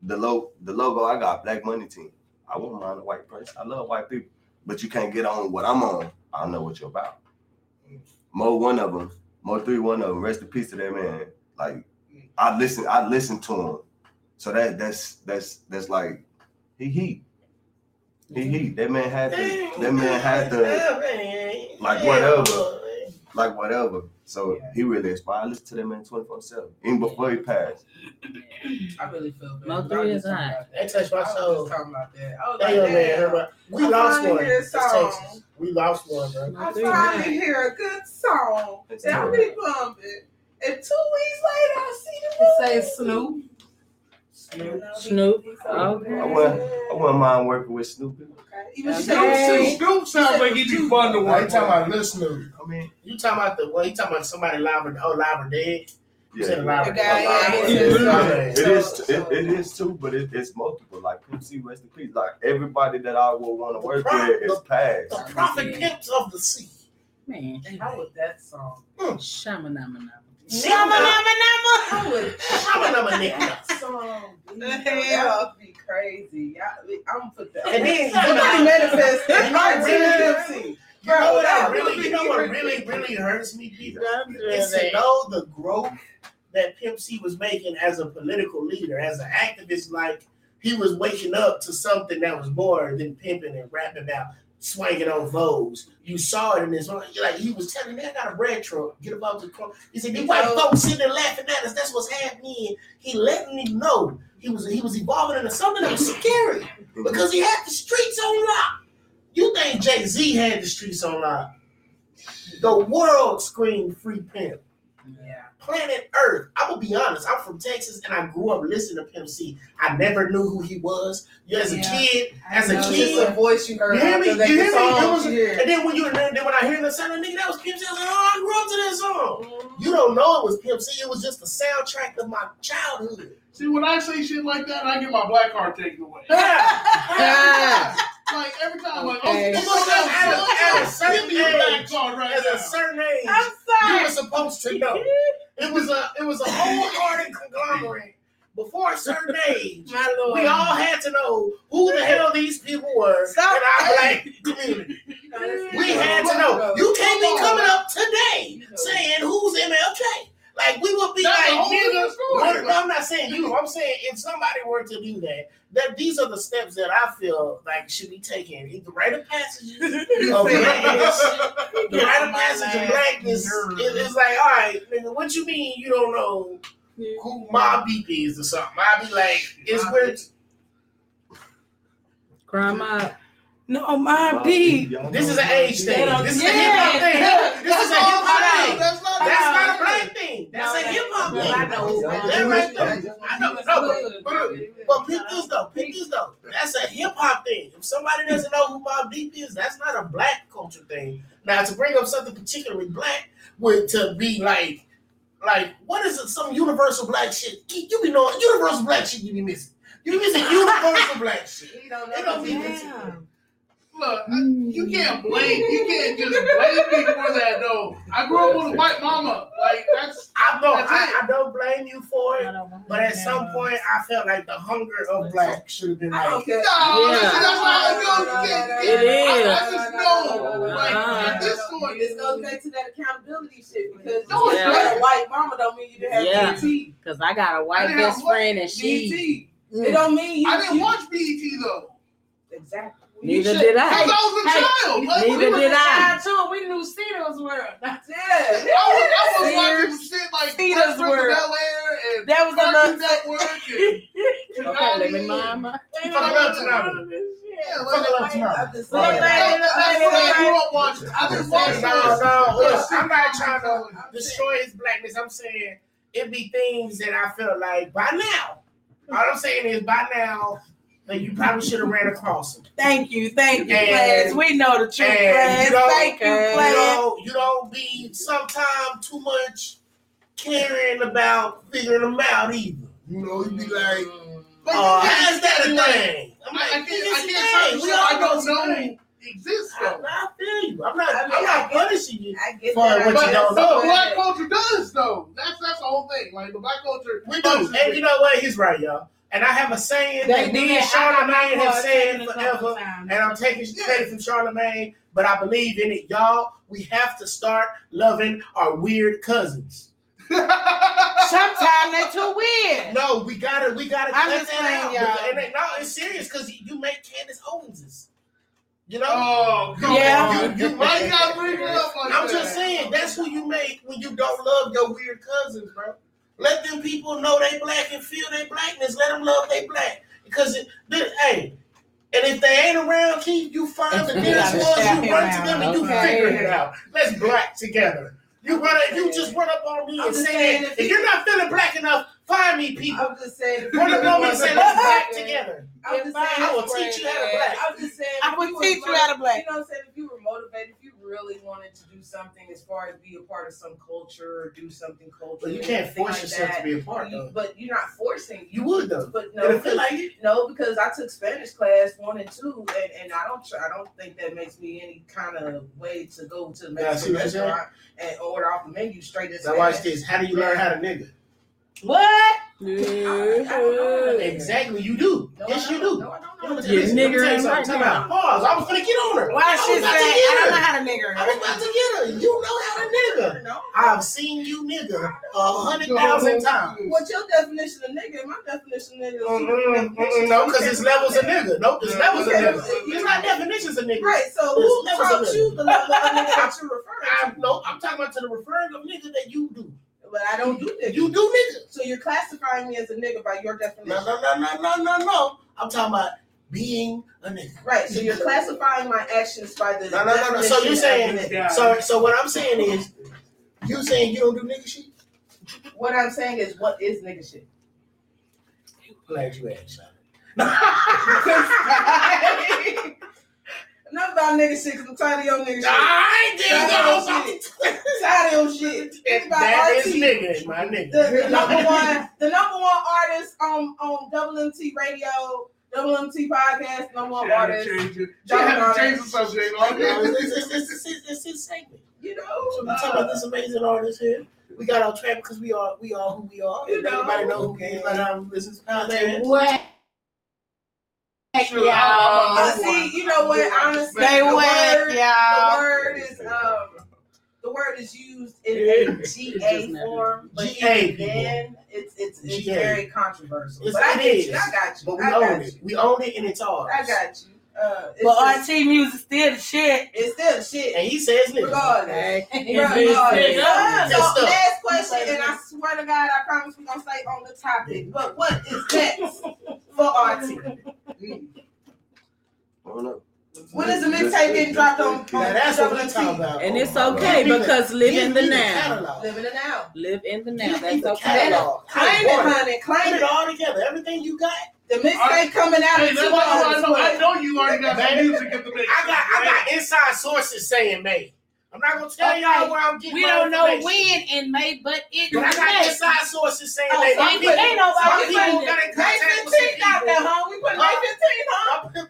the logo, the logo I got, Black Money Team. I won't mind a white person. I love white people, but you can't get on what I'm on. I know what you're about. Mo, one of them. Mo three, one of them. Rest in peace to that man. Like I listen, I listen to him. So that that's that's that's like he he he he. That man had to. That man had to like whatever, like whatever. So he really inspired. I listen to that man twenty four seven, even before he passed. I really feel bad. Mo I was three just is talking hot. That touched my I was soul. talking about that. I was That like, young man, damn, we I lost one. It's song. Texas. We lost one, bro. I three finally hear a good song It's that I'll be bumping. And two weeks later, I see the Say movie. Snoop. Snoop. I Okay. wouldn't, I wouldn't mind working with Snoopy. Even Okay. Snoop, Snoop sounds like he'd be fun to Why you work talking with. about Lil Snoop? I mean, You talking about the well? You talking about somebody live or oh live or dead? You said yeah. live or The guy, yeah, he said Okay. It is, it, it is too, but it, it's multiple. Like Pimp C, rest in peace. Like everybody that I would want to work pro- with is the- past. The prophet pimps of the sea. Man, How was that song? Mm. shamanama. How was Shamanama nigga. that song? The That hell? would be crazy. Y'all- I'm put that. And then- somebody manifest You know what really- MC. You know what I really, you know what really, really hurts me, Peter? It's to know the growth that Pimp C was making as a political leader, as an activist. Like he was waking up to something that was more than pimping and rapping about swinging on Vogues. You saw it in his like he was telling me, I got a bread truck, get above the car. He said, these white folks sitting there laughing at us, that's what's happening. He letting me know he was he was evolving into something that was scary because he had the streets on lock. You think Jay-Z had the streets on lock? The world screamed free pimp. Yeah. Planet Earth. I'm gonna be honest. I'm from Texas and I grew up listening to Pimp C. I never knew who he was. You as a Yeah. kid, I as a know, kid, just a voice you heard you hear me? after You hear me? was- you hear. and then when you then when I hear the sound of nigga, that was Pimp C. I was like, oh, I grew up to that song. Mm-hmm. You don't know it was Pimp C. It was just the soundtrack of my childhood. See, when I say shit like that, I get my black card taken away. like every time, like, oh, Okay. you It know was at a- at a certain Give me a black age, right At now. a certain age, I'm sorry. you were supposed to know. It was a it was a wholehearted conglomerate. Before a certain age, My lord. we all had to know who the hell these people were Stop. in our black community. We had to know. You can't be coming up today saying who's MLK. Like we would be That's like, nigga, other no, I'm not saying you. I'm saying if somebody were to do that, that these are the steps that I feel like should be taken. The rite of passage of blackness, the rite of passage of blackness is, is like, all right, nigga, what you mean you don't know who my Deep is or something? I'd be like, it's where Crime out. No, my deep. this is an age thing. This is a hip hop thing. This is a hip hop thing. That's not That's not a black thing. That's a hip hop thing. I know. That right there. I know, no, but, but, but pick this though. Pick this though. That's a hip hop thing. If somebody doesn't know who Mobb Deep is, that's not a black culture thing. Now to bring up something particularly black would to be like, like what is it? Some universal black shit. You be knowing universal black shit. You be missing. You be missing universal black shit. You don't It know. don't be missing. Look, I- you can't blame. You can't just blame me for that though. I grew up with a white mama. Like that's. I know. That's I, it. I don't blame you for it. But at some point, I felt like the hunger of black should have been I like. don't care. No, Yeah. that's, that's why I know you can't. It is. I, I just know. Like Uh-huh. at this point, This goes back to that accountability shit because No, you it's got not. a white mama don't mean you didn't have Yeah. BT. Cause I got a white best friend and she. BT. It don't mean you. I didn't you- watch BET though. Exactly. Neither did I. Because I was a Hey, child. Like, neither we did I. Too, we knew Cedar's world. Yeah. I was, I was watching shit like Cedar's Fresh World. Bel Air and That was Cartoon another. Network and Okay, let me mama. Fuck up tonight. Yeah, Fuck like, up tonight. I'm just Look, saying. man, that's look, what man, I grew up watching. I didn't watch No, no, I'm not trying to destroy his blackness. I'm saying it be things that I felt like by now. All I'm saying is by now that you probably should have ran across him. Thank you, thank you, And- Clarence. We know the truth, And Clarence. you don't, Thank you, you Clarence. don't, you don't be sometimes too much caring about figuring them out either. You know, you be like, mm. But oh, you oh, can't- how's that a you like- thing? I'm I like, can't, I it's a can't thing. certain We shit all I know don't it's a know thing. exists I, though. I feel you. I'm not. I mean, I'm I not get- punishing you. I get For that. what But, you don't but know. black culture does though. That's that's the whole thing. Like the black culture. We do. And you know what? He's right, y'all. And I have a saying that do me and that. I got my Charlamagne have said taken a couple forever. And I'm taking credit from Charlamagne, but I believe in it. Y'all, we have to start loving our weird cousins. Sometimes they're too weird. No, we gotta, we gotta I'm cut just that saying, out. y'all. And they- no, it's serious because you make Candace Owenses. You know? Oh, come Yeah. on. You, you, why you gotta bring it up like I'm that? just saying, that's who you make when you don't love your weird cousins, bro. Let them people know they black and feel their blackness. Let them love they black. Because, it, they- hey, and if they ain't around, Keith, you find the nearest ones, you run to them and you okay. figure it out. Let's black together. You run, you just run up on me I'm and say saying that. if If you're not feeling black enough, Find me people. I'm just saying. if One you of the women was said let's black together. I'm just saying. I will teach you how to black. I'm just saying. I will teach you how to black. You know what I'm saying? If you were motivated, if you really wanted to do something as far as be a part of some culture or do something cultural, But you can't force like yourself that, to be a part you- of. But you're not forcing. You would though. But no, feel because- like it. no, because I took Spanish class one and two, and, and I don't I don't think that makes me any kind of way to go to the Yeah, I see Mexican restaurant and order off the menu straight in Now watch this. How do you learn how to nigga? What? Yeah. Exactly, you do. No, yes, you don't. do. No, I don't know. me you this. Let me nigger tell you something. right Time now. out. Pause. I was gonna get on her. Why I she was said, about to I get don't know how to nigger. I was about to get her. You know how to nigga. No. I've seen you nigga a hundred thousand times. What's your definition of nigga? My definition of nigga is Mm-mm, mm-mm, No, because it's levels of nigga. No, there's levels of nigga. There's not definitions of nigga. Right. So There's who levels of taught you the level of nigga that you're referring I, to? no, I'm talking about to the referring of nigga that you do. But I don't do nigga. You do nigga. So you're classifying me as a nigga by your definition. No, no, no, no, no, no, no. I'm talking about being a nigga. Right. So you're classifying my actions by the No, no, no, no. So you're saying, so, so what I'm saying is, you saying you don't do nigga shit? What I'm saying is, what is nigga shit? Glad you asked. son. Enough about nigga shit, because I'm tired of your nigga shit. I Tired of did your shit. Tired of your shit. It's about That is RT. nigga, my nigga. the, the number one, the number one artist on on Double MT Radio, Double MT Podcast, number one She had to artist. change it. She John had to Artist. change the subject. It's, it's, it's, it's, it's, it's his segment. You know, So we uh, talk about this amazing artist here. We got our track because we are we are who we are. You know. Everybody know who we is. Like how we listen to content. What? Uh, I- I- see, you know what? Honestly, They the wet, word, y'all. the word is um, the word is used in a GA form, but GA, even then, it's it's it's GA. very controversial. It's- but I it get is. you. I got you. But we I own got it. you. We own it and it's ours. I got you. Uh, But just- RT music still the shit. it's still the shit. And he says nigga. Regardless. Hey. Regardless. Yeah. So, Yes, last question, and I swear to God, I promise we're gonna stay on the topic. But what is next for RT? I don't know. When is the mixtape getting dropped on? Now on that's what we WT? talking about. And it's okay Give because live in the now. Live in the now. Live in the now. That's okay. Claim it, honey. Claim it it. all together. Everything you got. The mixtape coming out Hey, in two I months. know, I know you already got some Man. music in the mix. I got I got inside sources saying May. I'm not gonna tell Okay. y'all where I'm getting We my don't know when in May, but it But I got inside sources saying Oh, May. so My ain't people, ain't nobody people got in contact with some 15th out there, people. huh? We put May Huh? 15th, huh?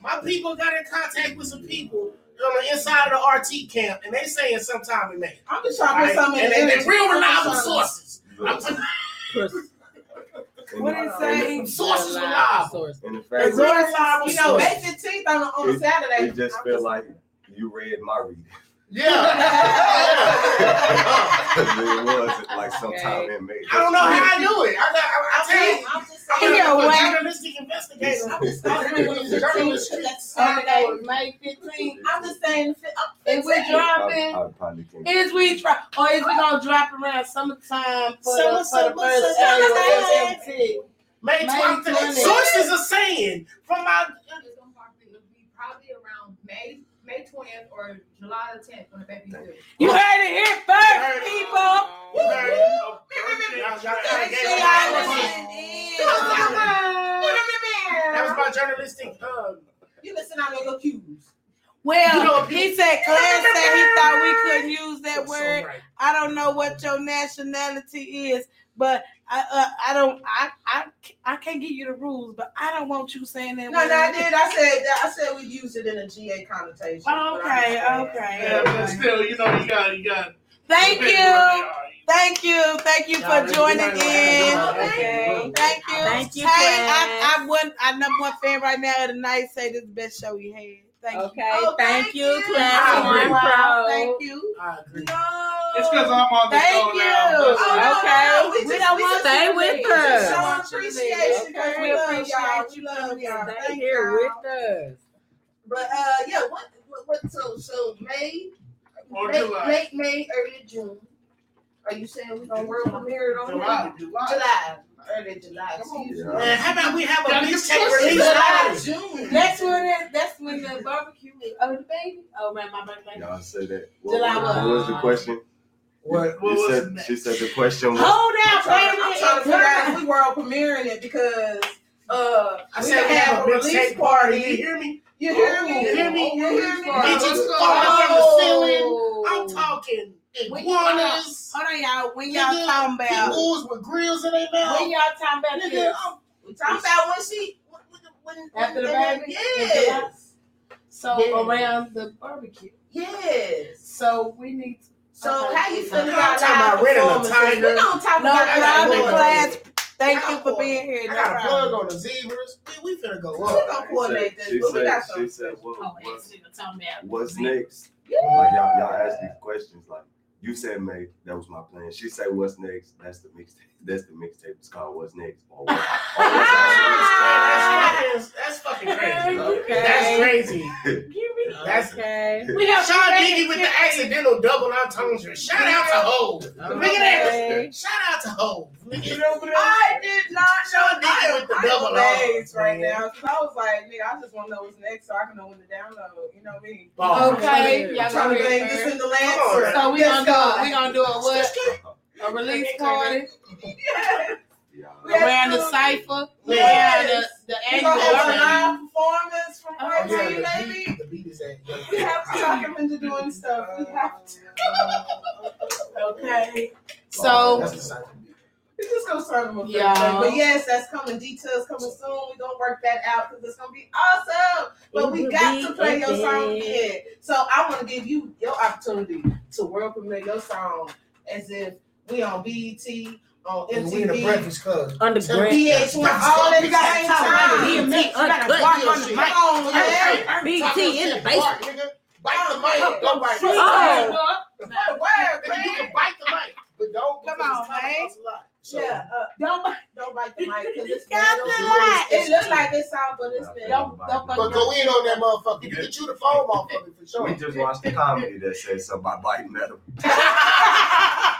My, people got in contact with some people on the inside of the RT camp, and they saying sometime in May. I'm just trying to put Right? something And in they, there. they real I'm just reliable sources. I'm telling What it say? sources Reliable reliable. source. And the They fact real reliable You know, May sources. 15th on, on It- Saturday. it just feel like you read my reading. Yeah. it was like sometime Okay. in May. I don't know how I do it. I got. I, I tell you. I'm just I'm saying. Yeah, a, what? a journalistic investigator. I'm just saying. a journalist. That's Saturday. May 15th. I'm just saying. I'm If uh, we saying. dropping, I, I probably can't. is we try, or is we gonna drop around summertime for, Summer, the, for the summer, first summer, annual summer. SMT? May May 20th. Sources are saying from my. It's gonna be probably around May, May twentieth or July the tenth when the baby due. You heard it here first, people. Heard it. Y'all- y'all gotta get it. That was my journalistic. Um, You listen out on your cues. Well, You know, he said, Claire said he thought we couldn't use that so word. right. I don't know what your nationality is, but I uh, I don't I, I I can't give you the rules, but I don't want you saying that. No, no, I did. I said I said we use it in a GA connotation. Oh, but I okay, understand. okay. Yeah, but still, you know, you got, you got. Thank you. where. Thank you. Thank you Y'all for joining in. Okay. Thank you. Thank you, Hey, class. I, I one I number one fan right now of the night say this is the best show we had. Thank Okay, you. Oh, thank thank you, you. class I one agree. pro. Thank you. I agree. No. It's because I'm on the Thank show you. now. That's Oh, no, Okay. no, We just- don't want to stay with we just us. Show appreciation because Okay, we love y'all. appreciate We you love y'all. Stay Thank here y'all. with us. But uh, yeah, what, what, what so so May, Or May, July. late May, early June. Are you saying we're gonna world premiere it on July, July. July, early July. Excuse me. Man, how about we have a Gotta get mixtape release July, early? June. That's when it, that's when the barbecue is. Oh, the baby. Oh man, my birthday. Y'all said that. What, July what, what? what was the question? What? What was said, she said the question was. Hold I'm out, trying, wait a I'm trying to figure out if we world premiering it because uh, I we said can we have a release mixtape party. Can you hear me? You hear me? You hear me? You hear me? Bitches falling from the ceiling. I'm talking When iguanas. Hold on, y'all. When y'all Nigga, talking about? Pitbulls with grills in their mouth. When y'all talking about Nigga, this? I'm We talking about when she when, when After the baby? Yes. So Yeah. around the barbecue. Yes. So we need. So Okay. how you feel I'm about talking live a performances? tiger. We gonna talk No about I private got class. One. Thank you for being here. I No got a plug on the zebras. We, we finna go We up. gonna coordinate this, She but we said, got she something. said, what, Oh, what's, actually, we're talking about. what's next? Like y'all, y'all ask these questions. Like you said, May, that was my plan. She said, "What's next?" That's the mixtape. That's the mixtape. It's called "What's Next." Or what, or what's That's, that's fucking crazy. Okay. That's crazy. That's Okay. we have Sean Diddy with the accidental double entendre. Shout out to Hov. Look at Okay. that. Shout out to Hov. Nigga, I did not Sean know. Diddy I with the am double amazed R, right now because I was like, nigga, I just want to know what's next so I can know when to download. You know what I mean? Ball. Okay. Y'all I'm trying gonna to think this first. in the Come land. So we gonna do God. it. We gonna do a what? A release party Yes. Yeah. Yes, around the cipher, Yes. around the the We annual. gonna have a live performance from Oh, RT, Yeah, the baby. beat, the beat is at. We have to talk him into doing stuff. We have to. Okay. So That's the side. We just gonna start them a Yeah. yeah. But yes, that's coming. Details coming soon. We're gonna work that out because it's gonna be awesome. But we got to play your song epic. again. So I want to give you your opportunity to world premiere your song as if we on BET, on And we in the MTV, Breakfast Club. Underground. VH1, all at the same time. DMX, uncut, Come on the mic. on, man. BT in the basement. Nigga, bite the mic. Don't bite the mic. Oh. The first word, Nigga, You can bite the mic, but don't. Come on, man. about a lot. So, Yeah, uh, don't bite, don't bite the mic because it's Got the light. It looks like it's out, but it's bad. Don't don't But go in on that motherfucker. You can chew the foam off of it for sure. We just watched the comedy that said something about biting metal.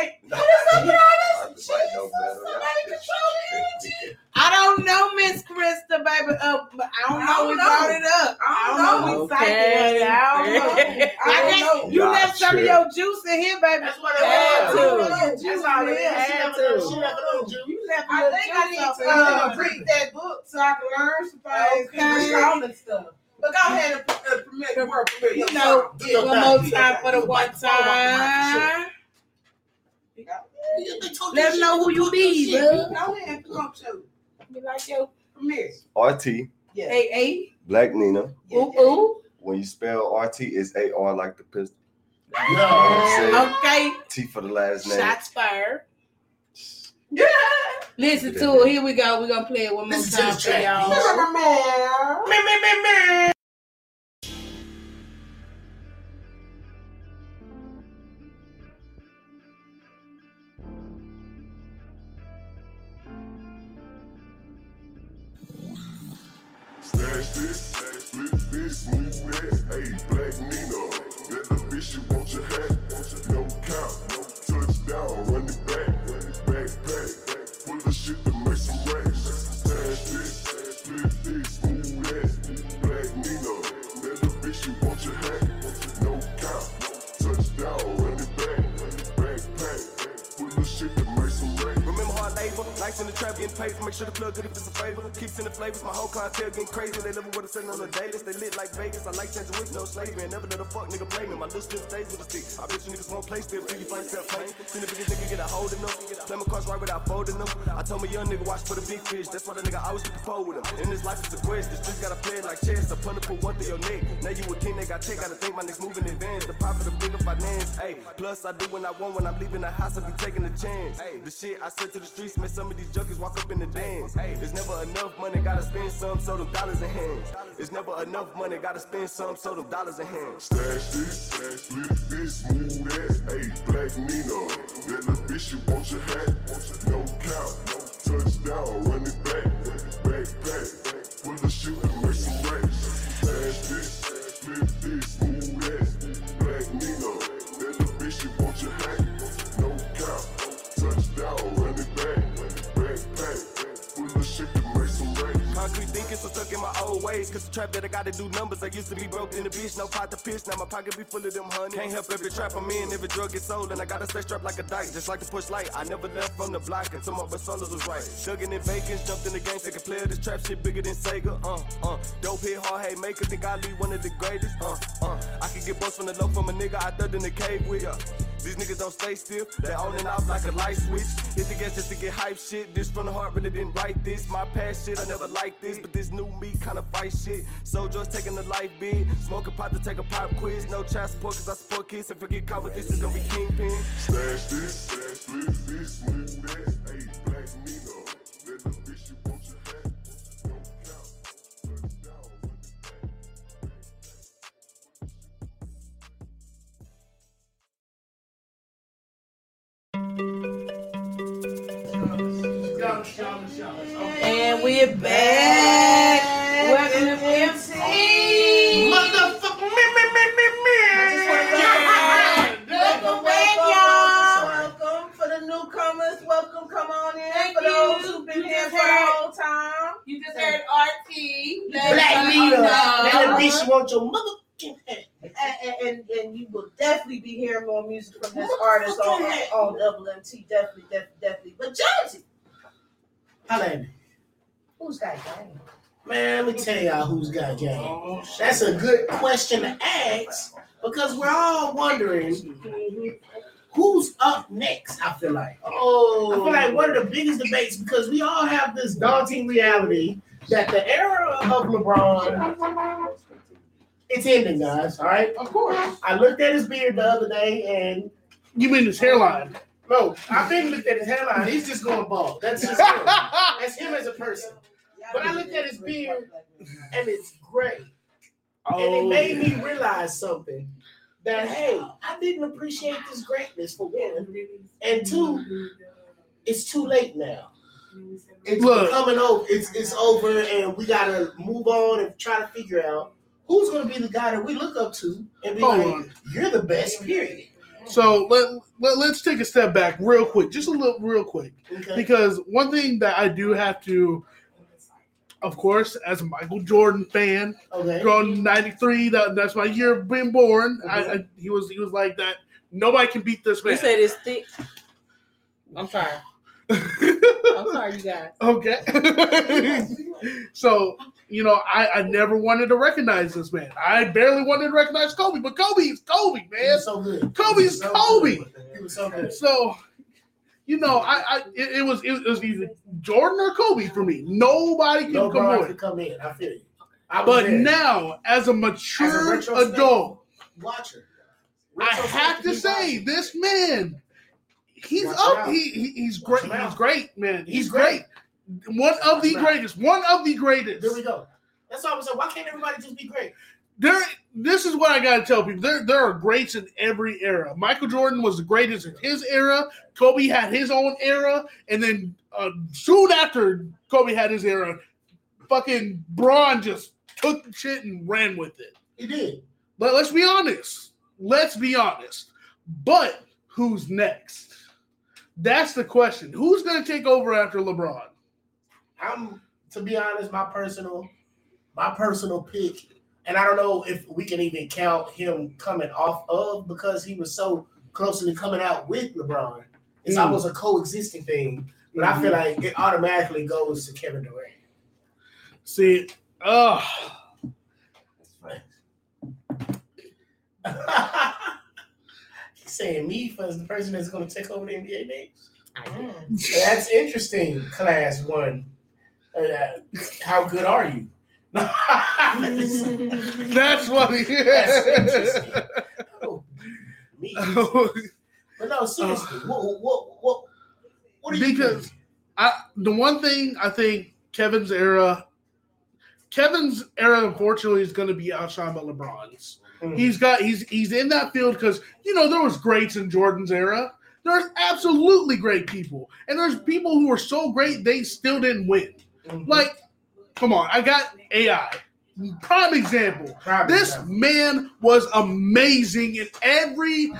okay. What is up with all this? Jesus, somebody control me. I don't know, Miss Krista, baby. Uh, but I don't I know. don't we know. brought it up. I don't know. We Okay. psychic. I don't know. I I don't know. you Y'all left some of your juice in here, baby. That's what Had it to. was. That's That's all it is. She Had never know. to. She never know, Jew. You left I think I need to uh, read that book so I can learn some things. Okay. Okay. All that stuff. But go ahead and premiere the work. premiere your You know, one more time for the one bite Let you them know who you be, Shit. bud. Go ahead. Come on, Joe. Be like yo, Premiere. RT, Yeah. hey, hey, Black Nina. Yeah, ooh, ooh. When you spell RT, it's AR like the pistol. Yeah. Okay, T for the last name. shots fired. Yeah. Listen to it. Here we go. We're gonna play it one more Listen time for y'all. Me, me, me, me. This, move that. Hey, Black Nino, let the bitch you want your hat. No count, no touchdown, run it back, backpack. Full of shit to make some racks. Stash this, split this, move that. Black Nino, let the bitch you want your hat. No count, touchdown, run it back, backpack. Full of shit to make some racks. Remember hard labor, nights in the trap getting paid. Make sure the plug good if favor. Keeps in the flavors, my whole clientele getting crazy. They never with a said on the dailies. They lit like Vegas. I like changing with no slavery. And never let a fuck nigga play me. My little still stays with a stick. I bet you niggas won't play still till you find yourself playing. Seen the big nigga get a hold of them. Play my cards right without folding them. I told my young nigga watch for the big fish. That's why the nigga always keep the pole with him. In this life it's a quest. The streets gotta play it like chess. A punter put one through your neck. Now you a king, they got check. Gotta think my next move in advance. The profit of bigger finance. Hey, plus I do when I want. When I'm leaving the house, I be taking a chance. Hey, the shit I said to the streets, man, some of these junkies walk up in the dance. Hey, there's never enough money, gotta spend some, so them dollars in hands. There's never enough money, gotta spend some, so them dollars in hands. Stash this, split this, move that. Hey, Black Nino, let the bitch you want your hat. No count, touchdown, run it back, backpack. Full of shit to make some racks. Stash this, split this, Concrete thinking, so stuck in my old ways. Cause the trap that I gotta do numbers. I used to be broke in the bitch, no pot to piss. Now my pocket be full of them honey. Can't help every trap I'm in, every drug is sold. And I gotta stay strapped like a dice, just like to push light. I never left from the block until my personas was right. Shugging in vacants, jumped in the game, a player. This trap shit bigger than Sega. Uh, uh. Dope hit, hard hate maker, think I lead one of the greatest. Uh, uh. I can get bust from the low from a nigga I third in the cave with. Yeah. These niggas don't stay still, they on and off like a light switch. Hit the gas just to get hype shit. This from the heart, really didn't write this. My past shit, I never liked this, but this new me kinda fight shit. Soldiers taking the life bid, smoking pot to take a pop quiz. No child support, cause I support kids. If I get caught with this, it's gonna be kingpin. Stash this, stash this, this, this, that. Hey, back. Welcome to MC. Motherfucker, me, me, me, me, me. Welcome back, y'all. Welcome for the newcomers. Welcome, come on in. Thank for you. those who've been You here for the whole time. You just heard RT. Black Nina. That bitch want your motherfucking head. And, and, and, and you will definitely be hearing more music from this artist on, on Double MT. Definitely, definitely, definitely. But Jonesy, Holla at me. Who's got game? Man, let me tell y'all who's got game. That's a good question to ask because we're all wondering who's up next. I feel like. Oh, I feel like oh. one of the biggest debates because we all have this daunting reality that the era of LeBron it's ending, guys. All right. Of course. I looked at his beard the other day, and You mean his hairline? no, I've been looked at his hairline. He's just going bald. That's just him. That's him as a person. But I looked at his beard, and it's gray. And it oh, made me realize something that hey, I didn't appreciate this greatness for one, and two, it's too late now. It's Look. coming over. It's it's over, and we gotta move on and try to figure out who's gonna be the guy that we look up to and be like, on. "You're the best." Period. So let, let let's take a step back real quick, just a little real quick, Okay. because one thing that I do have to, of course, as a Michael Jordan fan, Okay. growing '93, that that's my year of being born. I, I, he was he was like that. Nobody can beat this man. You said it's thick. I'm sorry. I'm sorry, you guys. Okay. so, you know, I, I never wanted to recognize this man. I barely wanted to recognize Kobe, but Kobe is Kobe, He man. was so good. Kobe's He was so Kobe. good. He was so good. So, you know, I, I it, it was it was either Jordan or Kobe for me. Nobody can No come on. could come in. I feel you. I But there. now, as a mature retrospect, adult, watcher. I have to say, this man, he's Watch up. He, he he's great. He's great, man. He's, He's great. One of the greatest. One of the greatest. There we go. That's all I'm saying. Why can't everybody just be great? There, this is what I gotta tell people. There, there are greats in every era. Michael Jordan was the greatest in his era. Kobe had his own era, and then uh, soon after Kobe had his era, fucking Bron just took the shit and ran with it. He did. But let's be honest. Let's be honest. But who's next? That's the question. Who's gonna take over after LeBron? I'm to be honest, my personal, my personal pick, and I don't know if we can even count him coming off of because he was so closely coming out with LeBron. It's Mm. almost a coexisting thing, but I feel like it automatically goes to Kevin Durant. See, uh He's saying me for the person that's going to take over the NBA next. That's interesting, class one. Uh, how good are you? that's what he That's interesting. Oh, me. But no, seriously, what, what, what, what are you because? I the one thing I think Kevin's era, Kevin's era, unfortunately, is going to be outshined by LeBron's. Mhm. He's got he's he's in that field because you know there was greats in Jordan's era. There's absolutely great people, and there's people who are so great they still didn't win. Mhm. Like, come on, I got AI. Prime example. Prime This example. man was amazing in every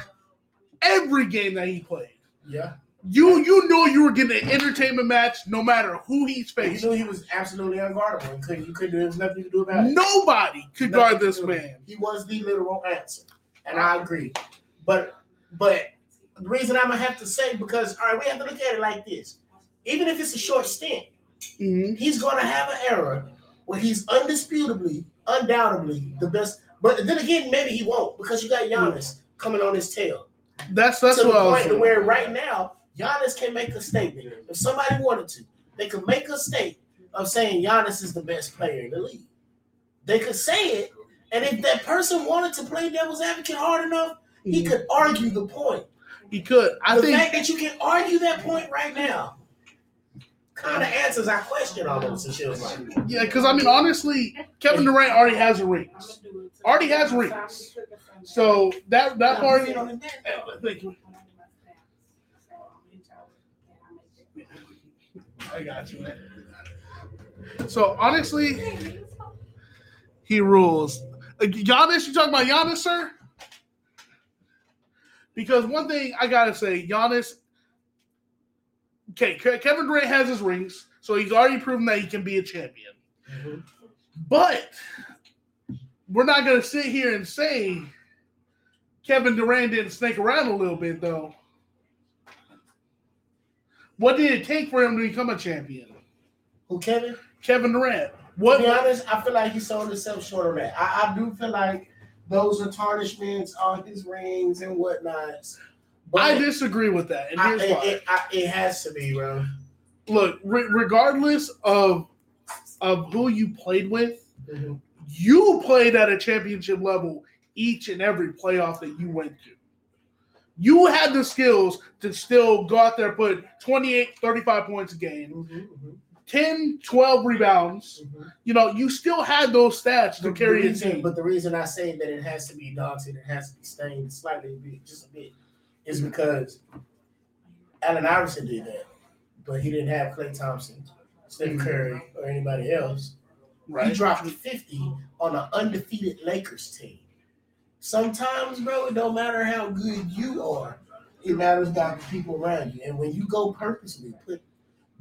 every game that he played. yeah, You you know you were getting an entertainment match no matter who he's You facing. knew he was absolutely unguardable and couldn't, you couldn't, there was nothing you could do about it. Nobody could Nothing guard this man. He was the literal answer, and I agree. But but the reason I'm gonna have to say because all right, we have to look at it like this. Even if it's a short stint, Mhm. he's gonna have an era where he's undisputably, undoubtedly the best. But then again, maybe he won't because you got Giannis coming on his tail. That's that's to what I the was point saying. where right now Giannis can make a statement. If somebody wanted to, they could make a statement of saying Giannis is the best player in the league. They could say it, and if that person wanted to play devil's advocate hard enough, he could argue the point. He could. I the think fact that you can argue that point right now kind of answers our question almost. It feels like. Yeah, because I mean, honestly, Kevin Durant already has rings. Already has rings. So that that part. Thank you. I got you, man. So honestly, he rules. Uh, Giannis, you talking about Giannis, sir? Because one thing I gotta say, Giannis. Okay, Kevin Durant has his rings, so he's already proven that he can be a champion. But we're not going to sit here and say Kevin Durant didn't snake around a little bit, though. What did it take for him to become a champion? Who Kevin? Kevin Durant. What? To be honest, I feel like he sold himself short on that. I, I do feel like those are tarnishments on his rings and whatnots. But I disagree with that, and I- here's it, why. it, I- it has to be, bro. Look, re- regardless of of who you played with, Mm-hmm. you played at a championship level each and every playoff that you went to. You had the skills to still go out there, put 28, 35 points a game, Mm-hmm. 10, 12 rebounds. You know, you still had those stats to carry the a team. But the reason I say that it has to be dogs and it has to be stained slightly, just a bit, is because Allen Iverson did that, but he didn't have Klay Thompson, Steph mm-hmm. Curry, or anybody else. He Right. dropped 50 on an undefeated Lakers team. Sometimes, bro, it don't matter how good you are. It matters about the people around you. And when you go purposely put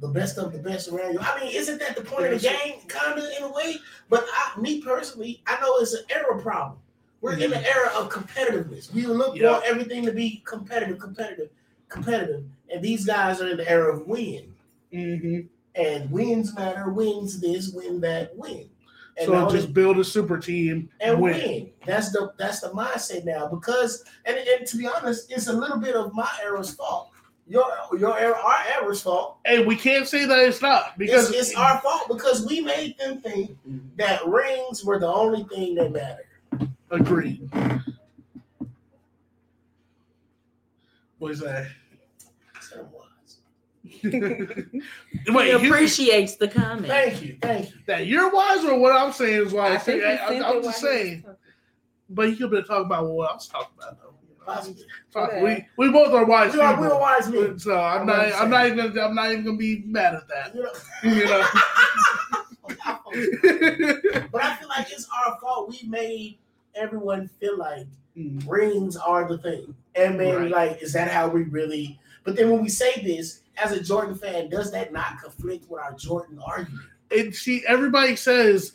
the best of the best around you, I mean, isn't that the point of the game, kind of in a way? But I, me personally, I know it's an era problem. We're in an era of competitiveness. We look want everything to be competitive, competitive, competitive, and these guys are in the era of win. Mhm. And wins matter. Wins this, win that, win. And So just build a super team and win. win. That's the that's the mindset now. Because and, and to be honest, it's a little bit of my era's fault. Your your era, our era's fault. And we can't say that it's not because Because it's, our fault because we made them think that rings were the only thing that mattered. Agreed. What is that? he Wait, you- appreciates the comment. Thank you, thank you. That you're wise, or what I'm saying is wise. I think I, he said am just while saying. But you could be talking about what I was talking about, though. Talk- Okay. we, we both are wise We are, people. we are wise men. So I'm I'm not. I'm not saying. even. I'm not even gonna be mad at that. You? You know. But I feel like it's our fault. We made everyone feel like Mm. rings are the thing. And then Right. like, is that how we really but then when we say this, as a Jordan fan, does that not conflict with our Jordan argument? and see, everybody says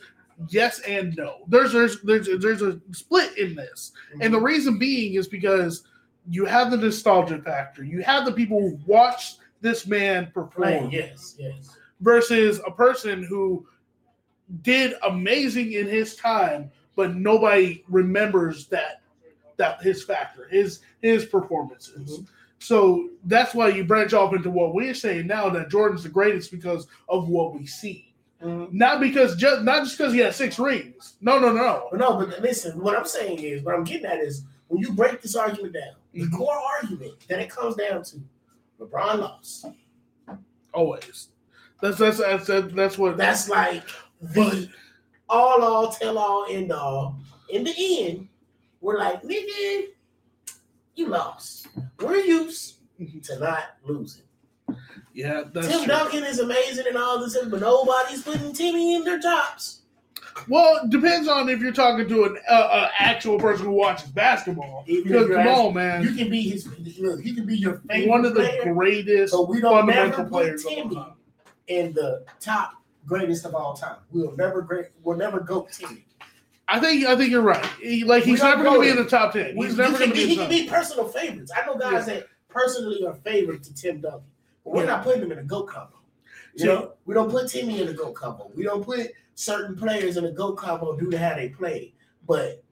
yes and no. There's there's there's there's a split in this, and the reason being is because you have the nostalgia factor. You have the people who watch this man perform. Right, yes, yes. versus a person who did amazing in his time, but nobody remembers that that his factor, his his performances. So that's why you branch off into what we're saying now that Jordan's the greatest because of what we see. Not because just not just because he has six rings. No, no, no. No, but listen, what I'm saying is, what I'm getting at is when you break this argument down, the Mm-hmm. core argument that it comes down to, LeBron lost. Always. That's that's that's that's, that's what That's like the all all tell all end all. In the end, we're like, nigga, you lost. We're used to not losing. yeah, that's Tim true. Duncan is amazing and all this, but nobody's putting Timmy in their tops. Well, it depends on if you're talking to an uh, uh, actual person who watches basketball. Even Because come on, man, You can be his. Look, he can be your favorite. one of the player, greatest but we don't fundamental never players put all Timmy in the top greatest of all time. We'll never great. We'll never go Timmy. I think I think you're right. He, like he's never going to be in the top ten. He's he never can going to be. He can be personal favorites. I know guys Yeah. that personally are favorite to Tim Duncan, but we're Yeah. not putting him in a go combo. You See- know, we don't put Timmy in a go combo. We don't put certain players in a go combo due to how they play. But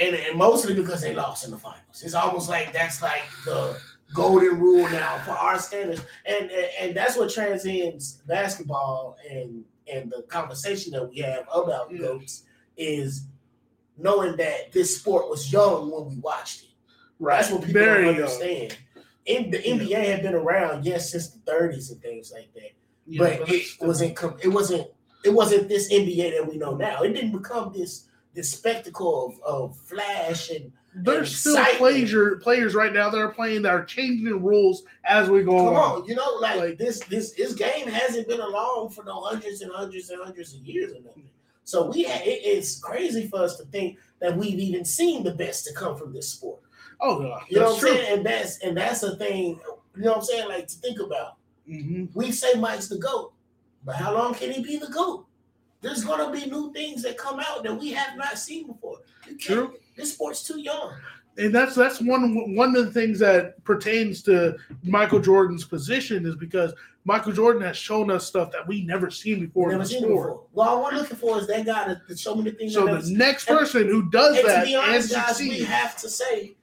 and, and mostly because they lost in the finals. It's almost like that's like the golden rule now for our standards, and and, and that's what transcends basketball and and the conversation that we have about mm. goats is knowing that this sport was young when we watched it. Right. That's what people Very young. understand. In the NBA had been around, yes, since the 30s and things like that. Yeah, but but it wasn't com- it wasn't it wasn't this NBA that we know now. It didn't become this this spectacle of, of flash and There's still players players right now that are playing that are changing the rules as we go Come along. on, you know, like, this this this game hasn't been along for no hundreds and hundreds and hundreds of years or nothing. So we it, it's crazy for us to think that we've even seen the best to come from this sport. Oh yeah, You know what I'm true. saying? And that's and that's a thing. You know what I'm saying? Like to think about. Mhm. We say Mike's the goat, but how long can he be the goat? There's gonna be new things that come out that we have not seen before. You can't, True. This sport's too young. and that's that's one one of the things that pertains to Michael Jordan's position is because Michael Jordan has shown us stuff that we never seen before in Never the seen sport. before. Well, all we're looking for is that guy to, to show me the things. So the seen. next And- person who does and that to be and honest, guys, we have to say,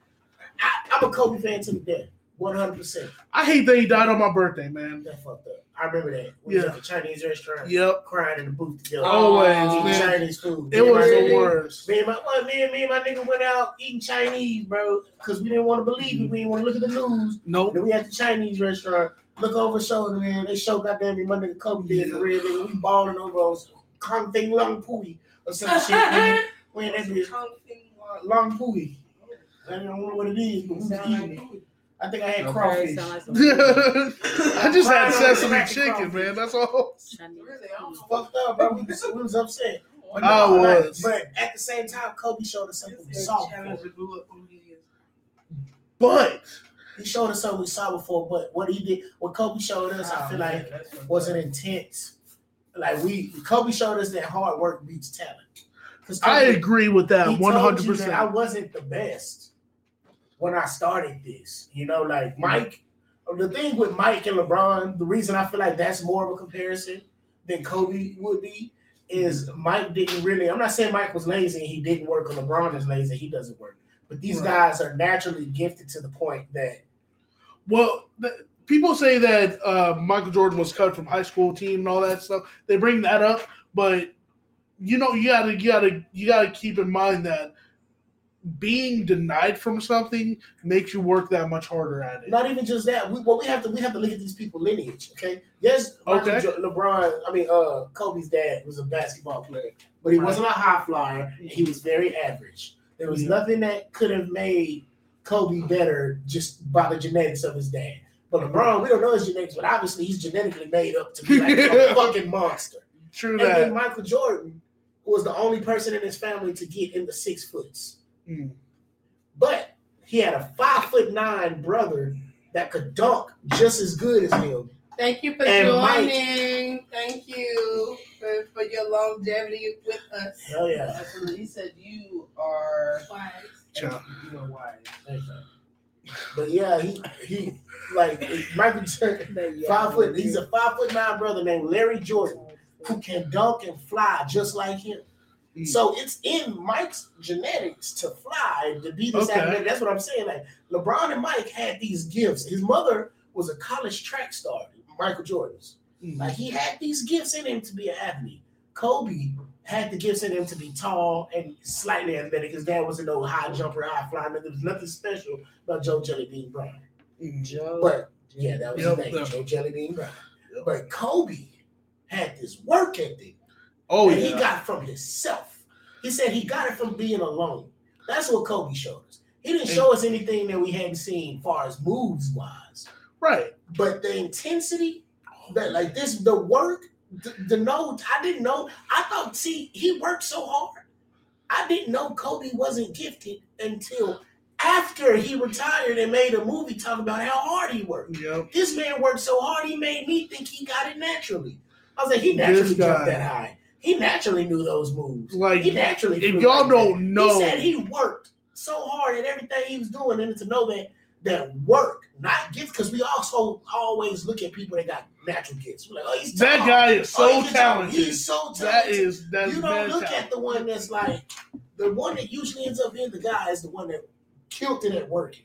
I, I'm a Kobe fan to the death, 100. percent I hate that he died on my birthday, man. That fucked up. I remember that. We was Yeah. at the Chinese restaurant. Yep. Crying in the booth together. Always, eating man. Chinese food. It Me was the worst. Me and my well, me and me and my nigga went out eating Chinese, bro, because we didn't want to believe it. We didn't want to look at the news. Nope. Then we at the Chinese restaurant. Look over the shoulder, man. They show goddamn me my nigga Kobe did for real. Nigga, we balling over on Kong Thing Long Pui or some shit. nigga. We in that bitch. Long Pui. I don't know what it is, but we was eating it. I think I had Okay, crawfish. sound like I just had sesame chicken, crawfish. man. That's all. Really, I was fucked up, bro. We was, we was upset. But I no, like, was. but at the same time, Kobe showed us something we saw before. But he showed us something we saw before. But what he did, what Kobe showed us, I feel like was an intense. Like we, Kobe showed us that hard work beats talent. 'Cause I agree with that he told one you hundred that I wasn't the best when I started this. You know, like Mike. The thing with Mike and LeBron, the reason I feel like that's more of a comparison than Kobe would be is Mike didn't really. I'm not saying Mike was lazy and he didn't work, or LeBron is lazy he doesn't work. But these Right. guys are naturally gifted to the point that Well, the, people say that uh, Michael Jordan was cut from high school team and all that stuff. They bring that up, but you know, you gotta, you gotta, you gotta keep in mind that being denied from something makes you work that much harder at it. Not even just that. We, well, we have to we have to look at these people lineage. Okay. Yes, Michael Okay. LeBron. I mean, uh, Kobe's dad was a basketball player, but he Right. wasn't a high flyer. He was very average. There was Yeah. nothing that could have made Kobe better just by the genetics of his dad. But LeBron, we don't know his genetics, but obviously he's genetically made up to be like a fucking monster. True And that. then Michael Jordan was the only person in his family to get in the six foots. Mm. But he had a five foot nine brother that could dunk just as good as him. Thank you for And Mike- joining. Thank you for, for your longevity with us. Hell yeah. Absolutely. He said you are Ciao. you are wise. But yeah, he he like Michael Jordan, five foot. He's a five foot nine brother named Larry Jordan who can dunk and fly just like him. Mm. So it's in Mike's genetics to fly to be this Okay. athletic. That's what I'm saying. Like LeBron and Mike had these gifts. His mother was a college track star, Michael Jordan's. Mm. Like he had these gifts in him to be an athlete. Kobe had the gifts in him to be tall and slightly athletic. His dad wasn't no high jumper, high flyer. There was nothing special about Joe Jellybean Brown. Joe. But yeah, that was Yep, his name, yep. Joe Jellybean Brown. But Kobe had this work ethic Oh that he yeah. got from himself. He said he got it from being alone. That's what Kobe showed us. He didn't show us anything that we hadn't seen far as moves wise. Right. But the intensity, that like this, the work the, the note. I didn't know. I thought. See, he worked so hard. I didn't know Kobe wasn't gifted until after he retired and made a movie talking about how hard he worked. Yep. This man worked so hard, he made me think he got it naturally. I was like, he naturally jumped that high. He naturally knew those moves. Like, he naturally. if y'all like don't that. know- he said he worked so hard at everything he was doing, and to know that that work, not gifts, because we also always look at people that got natural gifts. We're like, oh, he's That tall. guy oh, is Oh, so he's tall. talented. He's so talented. That is that's you don't look talented. at the one that's like the one that usually ends up being the guy is the one that killed it at working.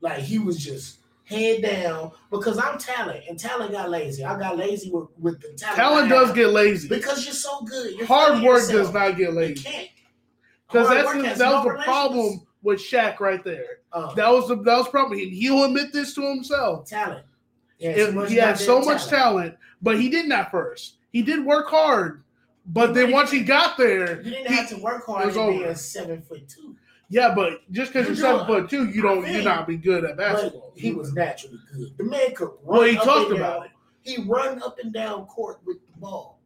Like he was just head down because I'm talent and talent got lazy. I got lazy with, with the talent. Talent does get lazy. because you're so good. You're Hard work yourself. does not get lazy. Because that's the, that no was the problem with Shaq right there. Uh, That was the that was problem. He, he'll admit this to himself. talent. He had It- so much he had so much talent, but he didn't at first. He did work hard, but then once he got there, You didn't he- have to work hard to be a seven foot two. Yeah, but just because You you're seven foot two, you don't you're not be good at basketball. he was naturally good. The man could run. Well, he up talked and about down. He run up and down court with the ball.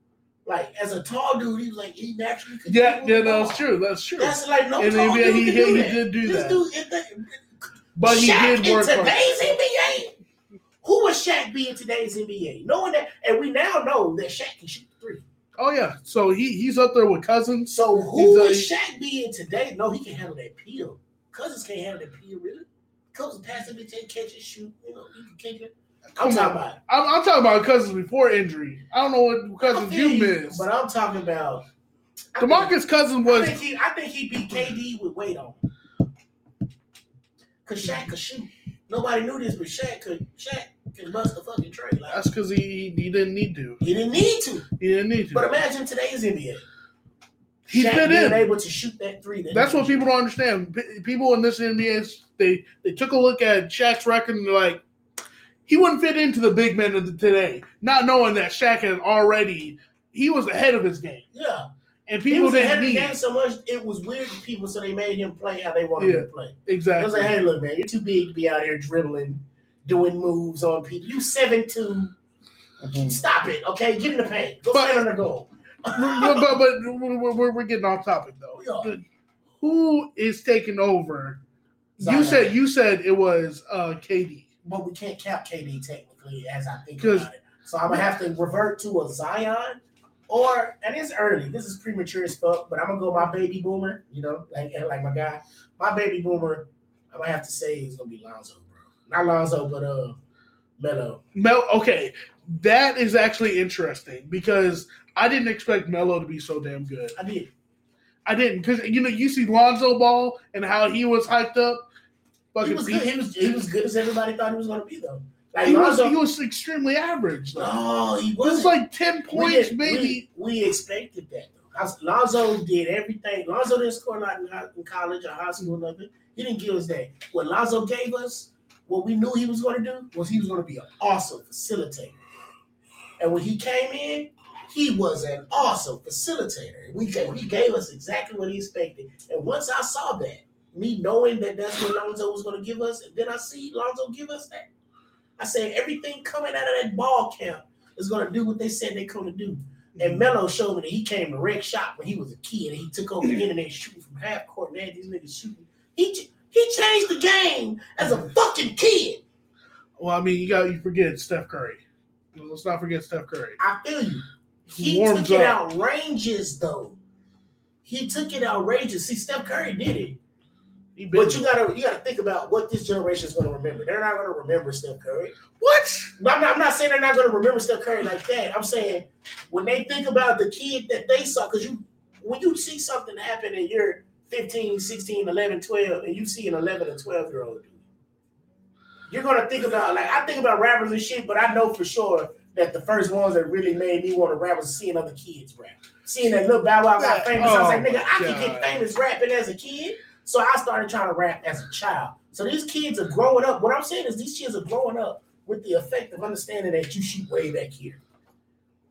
Like as a tall dude, he was like he naturally could. Yeah, it yeah, that's true. That's true. That's like no And tall he- dude he- he- do he did do This that. dude, but he Shaq did work in today's NBA. Who would Shaq be in today's NBA? Knowing that, and we now know that Shaq can shoot three. Oh yeah, so he he's up there with Cousins. So who He's would Shaq be in today? No, he can handle that peel. Cousins can't handle that peel, really. Cousins pass it, take catch it, shoot. You know, you can catch it. I'm talking about. I'm, I'm talking about Cousins before injury. I don't know what Cousins I you missed. But I'm talking about. I DeMarcus Cousins think, I was think he, I think he beat KD with weight on. Cause Shaq could shoot. Nobody knew this, but Shaq could. Shaq can bust the fucking trade. Like, that's because he he didn't need to. he didn't need to. He didn't need to. But imagine today's NBA. he Shaq fit being in. able to shoot that three. That That's what people don't understand. P- People in this NBA, they they took a look at Shaq's record and they're like, he wouldn't fit into the big men of the today, not knowing that Shaq had already he was ahead of his game, Yeah. and He people was didn't of the need game so much it was weird to people, so they made him play how they wanted him to play. It was like, hey, look, man, you're too big to be out here dribbling, doing moves on people. You seven two. Stop it, okay? Get in the paint. Go But- stand on the goal. but, but, but we're, we're, we're getting off topic though. Who is taking over? You said you said it was uh, KD. but we can't count KD technically as I think about it. So I'm gonna have to revert to a Zion, or and it's early. This is premature as fuck, but I'm gonna go my baby boomer. You know, like like my guy, my baby boomer. I'm gonna have to say he's gonna be Lonzo. Not Lonzo, but uh, Melo. Mel, okay, that is actually interesting because I didn't expect Melo to be so damn good. I did. I didn't because you know you see Lonzo Ball and how he was hyped up. He Fucking was good. He was he was good as everybody thought he was gonna be though. Like he was he was extremely average. Though. no, he it was like ten We points, did- maybe. We, we expected that though. Lonzo did everything. Lonzo didn't score a lot in, college or high school, or nothing. He didn't give us that. What Lonzo gave us, what we knew he was going to do, was he was going to be an awesome facilitator. And when he came in, he was an awesome facilitator. We gave, he gave us exactly what he expected. And once I saw that, me knowing that that's what Lonzo was going to give us, and then I see Lonzo give us that, I said everything coming out of that ball camp is going to do what they said they're going to do. And mm-hmm. Melo showed me that he came to wreck shop when he was a kid and he took over the internet shooting from half court and had these niggas shooting. He he changed the game as a fucking kid. Well, I mean, you got you forget Steph Curry. Let's not forget Steph Curry. I feel you. He took it up. outrageous though. He took it outrageous. See, Steph Curry did it. But you gotta you gotta think about what this generation is gonna remember. They're not gonna remember Steph Curry. what? I'm not, I'm not saying they're not gonna remember Steph Curry like that. I'm saying when they think about the kid that they saw, because you when you see something happen and you're 15, 16, 11, 12, and you see an 11 and 12 year old dude, you're gonna think about like I think about rappers and shit, but I know for sure that the first ones that really made me want to rap was seeing other kids rap. Seeing that little Bow Wow got famous, I was like, Oh, nigga, I can get famous rapping as a kid. So I started trying to rap as a child. So these kids are growing up. What I'm saying is these kids are growing up with the effect of understanding that you shoot way back here.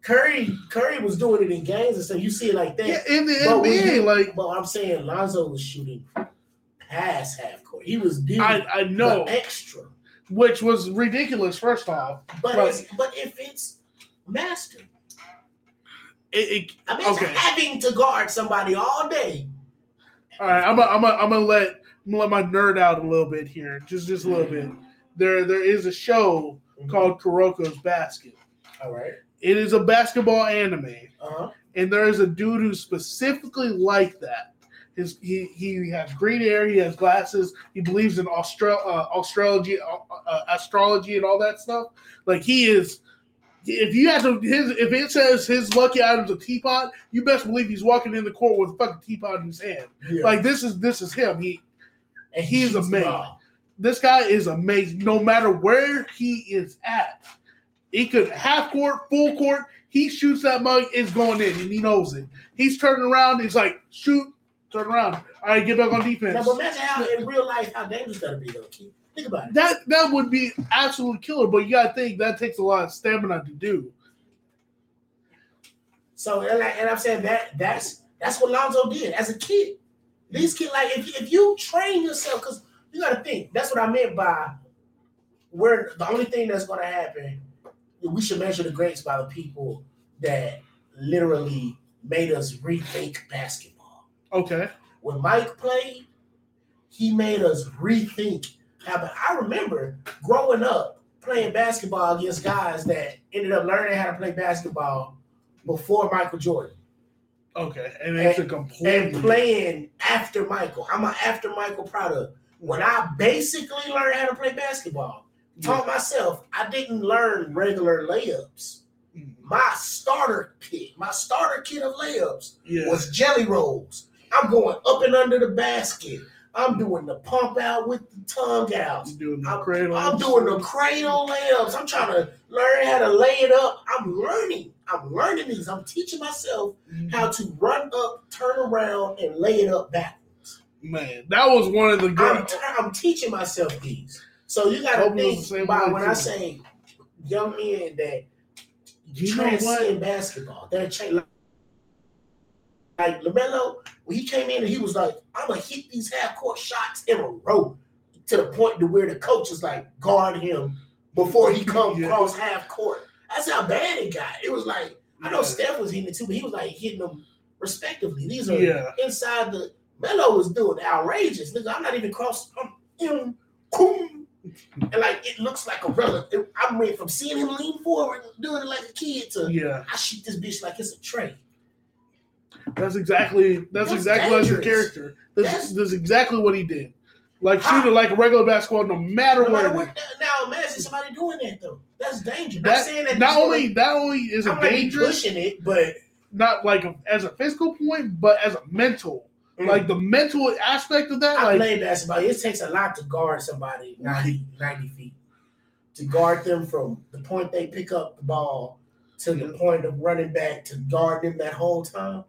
Curry, Curry was doing it in games and stuff. You see it like that. Yeah, in the But NBA, you- like but I'm saying Lonzo was shooting past half court. He was doing I I know, the extra. which was ridiculous. First off, But it's, but if it's master, It, it, Imagine okay. having to guard somebody all day. All right, I'm gonna I'm gonna I'm gonna let I'm gonna let my nerd out a little bit here, just just a little mm-hmm. bit. There there is a show mm-hmm. called Kuroko's Basket. All right. It is a basketball anime, Uh-huh. and there is a dude who's specifically like that. His he he has green hair, he has glasses, he believes in Austral uh, astrology, uh, uh, astrology, and all that stuff. Like he is. If you have to, his if it says his lucky item's a teapot, you best believe he's walking in the court with a fucking teapot in his hand. Yeah. Like this is this is him. He And he is shoots amazing. ball. This guy is amazing. No matter where he is at, he could half court, full court. He shoots that mug, it's going in, and he knows it. He's turning around. He's like, shoot, turn around. All right, get back on defense. Now, but imagine how in real life how dangerous that'd be though. Keith. Think about it. That that would be absolute killer. But you gotta think that takes a lot of stamina to do. So and, and I'm saying that that's that's what Lonzo did as a kid. These kids like if, if you train yourself, because you got to think that's what I meant by where the only thing that's going to happen. We should measure the greats by the people that literally made us rethink basketball. Okay. When Mike played, he made us rethink how. I remember growing up playing basketball against guys that ended up learning how to play basketball before Michael Jordan Okay. And it's a complete and playing after Michael. I'm an after Michael product. When I basically learned how to play basketball, taught myself, I didn't learn regular layups. Mm-hmm. My starter kit, my starter kit of layups Yeah. was jelly rolls. I'm going up and under the basket. I'm doing the pump out with the tongue out. doing the I'm, cradle. I'm doing the cradle layups. I'm trying to learn how to lay it up. I'm learning. I'm learning these. I'm teaching myself mm-hmm. how to run up, turn around, and lay it up backwards. Man, that was one of the I'm, good. t- I'm teaching myself these. So you got to think about when too. I say young men that You transcend basketball. They're cha- like LaMelo, when he came in and he was like, "I'm gonna hit these half court shots in a row," to the point to where the coach is like, guard him before he comes Yeah. across half court. That's how bad it got. It was like I know. Steph was hitting it too, but he was like hitting them respectively. These are Yeah. inside the Melo was doing outrageous. Nigga, I'm not even cross. I'm in. And like it looks like a relative. I went from seeing him lean forward doing it like a kid to Yeah. I shoot this bitch like it's a tray. That's exactly that's, That's exactly dangerous. character. That's, That's- that's exactly what he did. Like shoot it like a regular basketball, no matter No what. matter it what, now imagine somebody doing that though. That's dangerous. That, not saying that not only doing- not only is it I'm dangerous, pushing it, but not like a, as a physical point, but as a mental, Mm. like the mental aspect of that. I like play basketball. It takes a lot to guard somebody 90, 90 feet. To guard them from the point they pick up the ball to the point of running back to guard them that whole time.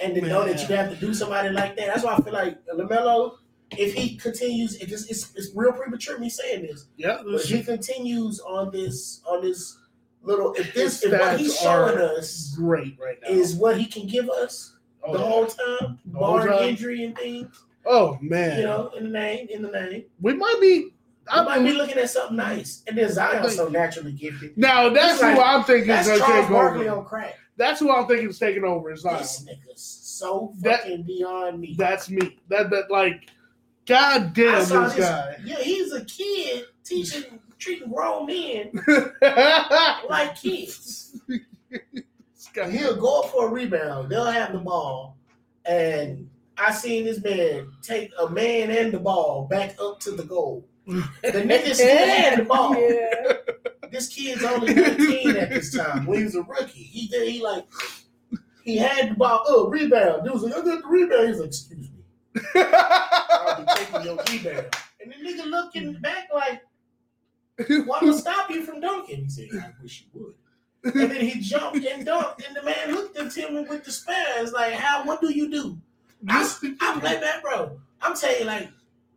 And to know that you have to do somebody like that. That's why I feel like LaMelo, if he continues, it just, it's, it's real premature me saying this. yeah, But if he continues on this on this little if this if what he's showing us great right now. is what he can give us Oh, the whole time, The whole barring time. injury and things. oh man, You know, in the name, in the name. we might be. I might be looking at something nice. And then Zion's so naturally gifted. now that's like- who I'm thinking is That's going to Charles take Barkley over. on crack. That's who I'm thinking is taking over. Is Zion. This nigga's so That- fucking beyond me. That's me. That that like, god damn this this- guy. Yeah, he's a kid teaching, treating grown men like kids. He'll go for a rebound. They'll have the ball, and I seen this man take a man and the ball back up to the goal. The nigga still had the ball. This kid's only 19 at this time. When he was a rookie, he did he like he had the ball. Oh, rebound. Dude was like, I got the rebound. He's like, excuse me. I'll be taking your rebound. And the nigga looking back like, well, I'm gonna stop you from dunking. He said, I wish you would. And then he jumped and dunked, and the man looked at him with the spaz, like, how what do you do? I, I play back, bro. I'm telling you, like,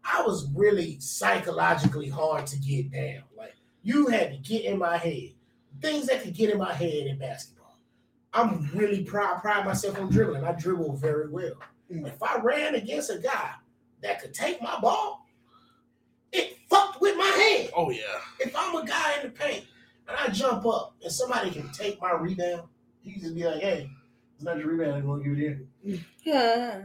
I was really psychologically hard to get down. Like, you had to get in my head. Things that could get in my head in basketball. I'm really proud, pride myself on dribbling. I dribble very well. Mm. If I ran against a guy that could take my ball, it fucked with my head. Oh yeah. If I'm a guy in the paint and I jump up and somebody can take my rebound, you can just be like, hey, It's not your rebound. They're gonna give it in. Yeah.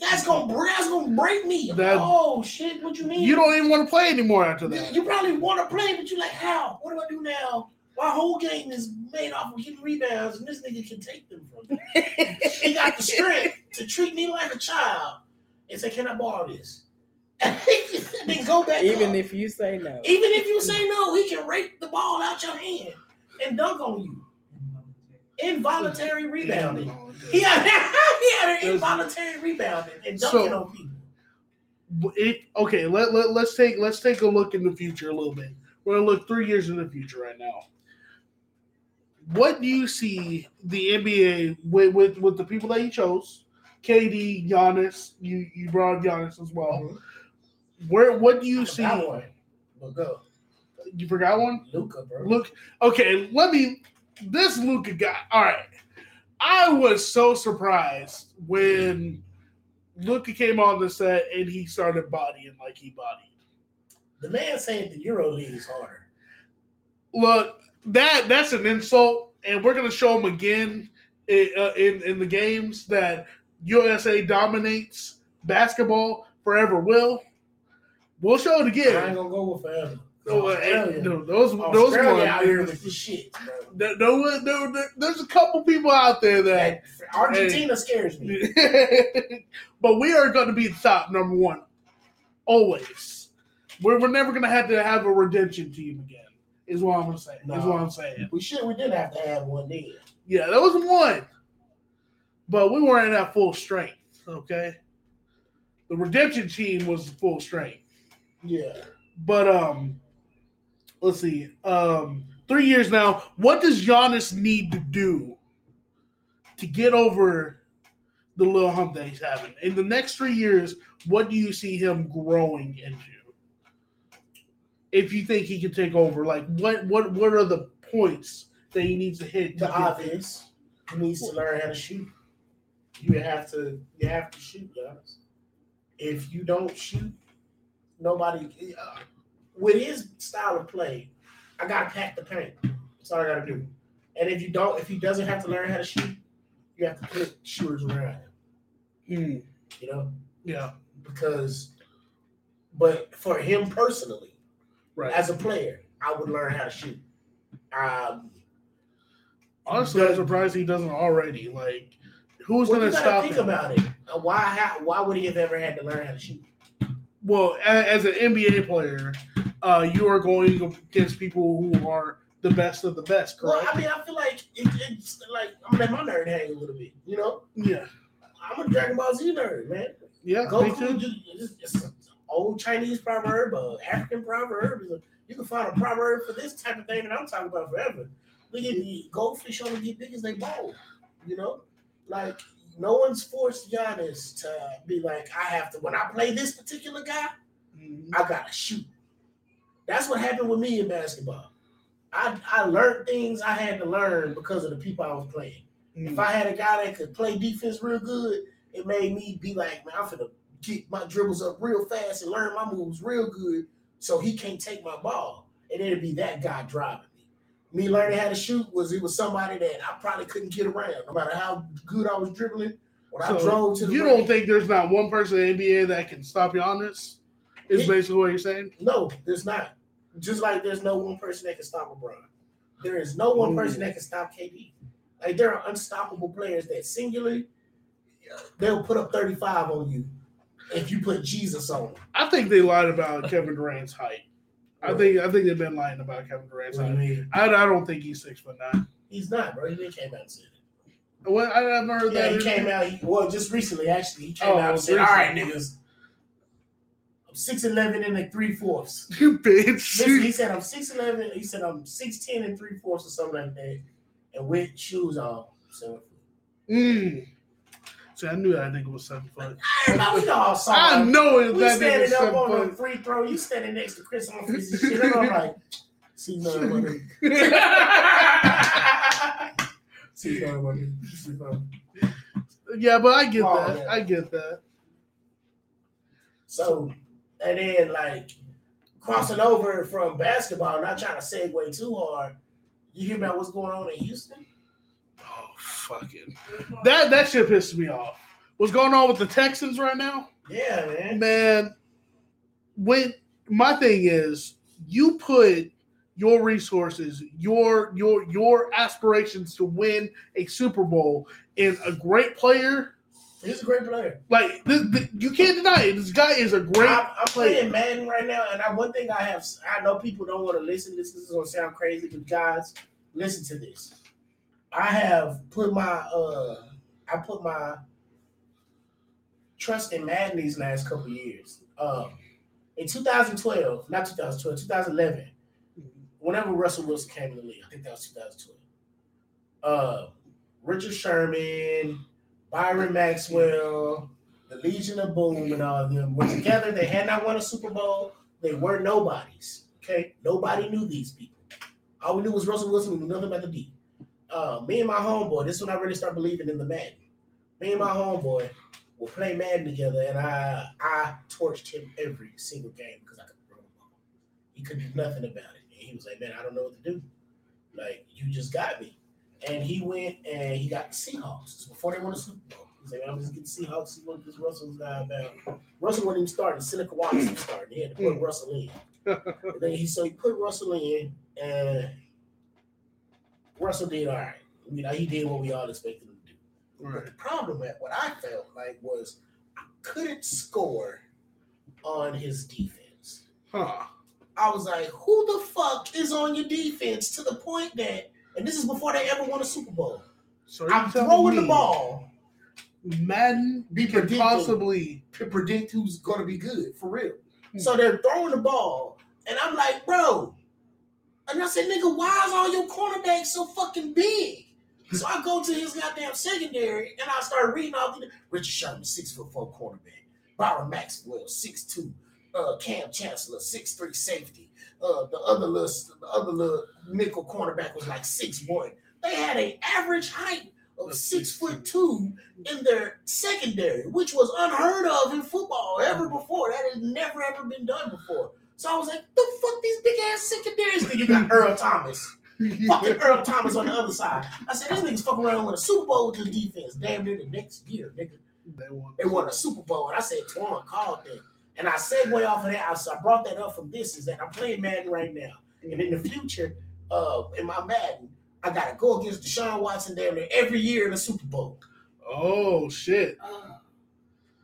That's gonna break. That's gonna break me. That- oh shit! What you mean? You don't even want to play anymore after that. you probably want to play, but you're like, how? What do I do now? My whole game is made off of getting rebounds, and this nigga can take them from me. he got the strength to treat me like a child and say, "Can I borrow this?" And then go back. Even up. if you say no. even if you say no, he can rake the ball out your hand and dunk on you. Involuntary rebounding. He had, he had an involuntary rebounding and dunking So- on people. It, okay, let, let let's take let's take a look in the future a little bit. We're gonna look three years in the future right now. What do you see the NBA with with, with the people that you chose? KD, Giannis, you you brought Giannis as well. Mm-hmm. Where what do you see? One. Go. You forgot one? Luka, bro. Look, okay, let me. This Luka guy. All right, I was so surprised when Luka came on the set and he started bodying like he bodied. The man saying the Euro League is harder. Look, that that's an insult, and we're gonna show him again in, uh, in in the games that USA dominates basketball forever. Will we'll show it again. I ain't gonna go with forever. Oh, uh, Australia. no, those those ones. out here with the shit, bro. There, there was- there- there- there's a couple people out there that, Argentina scares me. but we are going to be the top number one, always. We're, we're never going to have to have a redemption team again. Is what I'm going to say. Is what I'm saying. We should. We did have to have one then. Yeah, that was one, but we weren't at full strength. Okay, the redemption team was full strength. Yeah. But um, let's see. Um, three years now. What does Giannis need to do to get over the little hump that he's having in the next three years? What do you see him growing into? If you think he can take over, like what what what are the points that he needs to hit? To The obvious. He needs to learn how to shoot. You have to. You have to shoot, guys. If you don't shoot, nobody. Uh, with his style of play, I gotta pack the paint. That's all I gotta do. And if you don't, if he doesn't have to learn how to shoot, you have to put shooters around him. You know, Yeah. because. But for him personally, Right. as a player, I would learn how to shoot. Um, Honestly, I'm surprised he doesn't already. Like, who's well, going to stop think him? about it. Uh, Why? How, why would he have ever had to learn how to shoot? Well, as an NBA player, uh, you are going against people who are the best of the best, Well. I mean, I feel like it, it's like I'm gonna let my nerd hang a little bit. You know, yeah, I'm a Dragon Ball Z nerd, man. yeah, me Goku, too. just, it's, it's an old Chinese proverb, a African proverb. You can find a proverb for this type of thing that I'm talking about forever. Look at the goldfish only get big as they bowl. You know, like no one's forced Giannis to be like, I have to. When I play this particular guy, Mm-hmm. I gotta shoot. That's what happened with me in basketball. I I learned things I had to learn because of the people I was playing. If I had a guy that could play defense real good, it made me be like, man, I'm finna get my dribbles up real fast and learn my moves real good, so he can't take my ball. And it'd be that guy driving me. Learning how to shoot was it was somebody that I probably couldn't get around, no matter how good I was dribbling. When I drove to the you rim- don't think there's not one person in the NBA that can stop you Giannis? Is He- basically what you're saying? No, there's not. Just like there's no one person that can stop LeBron. There is no one person that can stop KD. Like there are unstoppable players that singularly they'll put up 35 on you if you put Jesus on them. I think they lied about Kevin Durant's height. I think I think they've been lying about Kevin Durant. What do you mean? I, I don't think he's six foot nine. He's not, bro. He didn't came out and said it. Well, I, I've heard Yeah, that. he came out. He, well, just recently, actually, he came Oh, out and said, "All right, niggas, I'm six eleven and like three fourths." You bitch. Listen, he said I'm six eleven. He said I'm six ten and three fourths or something like that, and with shoes on. So Mm. See, I knew that nigga was seven foot. I we all saw. I him. know it- We that nigga standing was up on the free throw. You standing next to Kris Humphries and shit. And I'm like, see none money. See none money. See none. Yeah, but I get Oh, that. man. I get that. So, and then like crossing over from basketball, not trying to segue too hard. You hear about what's going on in Houston? Fucking that that shit pisses me off. What's going on with the Texans right now? Yeah, man. Man, when my thing is you put your resources, your your your aspirations to win a Super Bowl in a great player. He's a great player. Like this, this- you can't deny it. This guy is a great I'm, I'm playing Madden right now, and I, one thing I have, I know people don't want to listen to this. This is gonna sound crazy, but guys, listen to this. I have put my, uh, I put my trust in Madden these last couple years. Um, in 2012, not 2012, 2011, whenever Russell Wilson came in the league, I think that was 2012. Uh, Richard Sherman, Byron Maxwell, the Legion of Boom, and all of them were together. They had not won a Super Bowl. They were nobodies. Okay, nobody knew these people. All we knew was Russell Wilson. We knew nothing about the D. Uh, me and my homeboy. This is when I really start believing in the Madden. Me and my homeboy will play Madden together, and I I torched him every single game because I could run the ball. He couldn't do nothing about it, and he was like, "Man, I don't know what to do. Like, you just got me." And he went and he got the Seahawks before they won the Super Bowl. He's like, "I'm just getting the Seahawks. See what this Russell's guy about." Russell wasn't even starting. Seneca Watson was starting. He had to put Russell in. And then he so he put Russell in, and Russell did all right. You know, he did what we all expected him to do. But the problem at what I felt like was I couldn't score on his defense. Huh. I was like, who the fuck is on your defense to the point that, and this is before they ever won a Super Bowl. So I'm throwing the ball. Madden Be possibly to predict who's going to be good for real. Hmm. So they're throwing the ball, and I'm like, bro. And I said, nigga, why is all your cornerbacks so fucking big? So I go to his goddamn secondary, and I start reading all the Richard Sherman, six foot four cornerback, Byron Maxwell, six two, uh, Kam Chancellor, six three safety. Uh, the other little, the other little nickel cornerback was like six one. They had an average height of six foot two in their secondary, which was unheard of in football ever before. That has never ever been done before. So I was like, the fuck these big ass secondaries nigga got Earl Thomas. Fucking Earl Thomas on the other side. I said, this nigga's fucking around with a Super Bowl with his defense. Damn near the next year, nigga. they won. They won a Super Bowl. And I said, Twan called that. And I segue off of that. I, so I brought that up from this is that I'm playing Madden right now. And in the future, uh, in my Madden, I gotta go against Deshaun Watson damn near every year in the Super Bowl. Oh shit. Uh,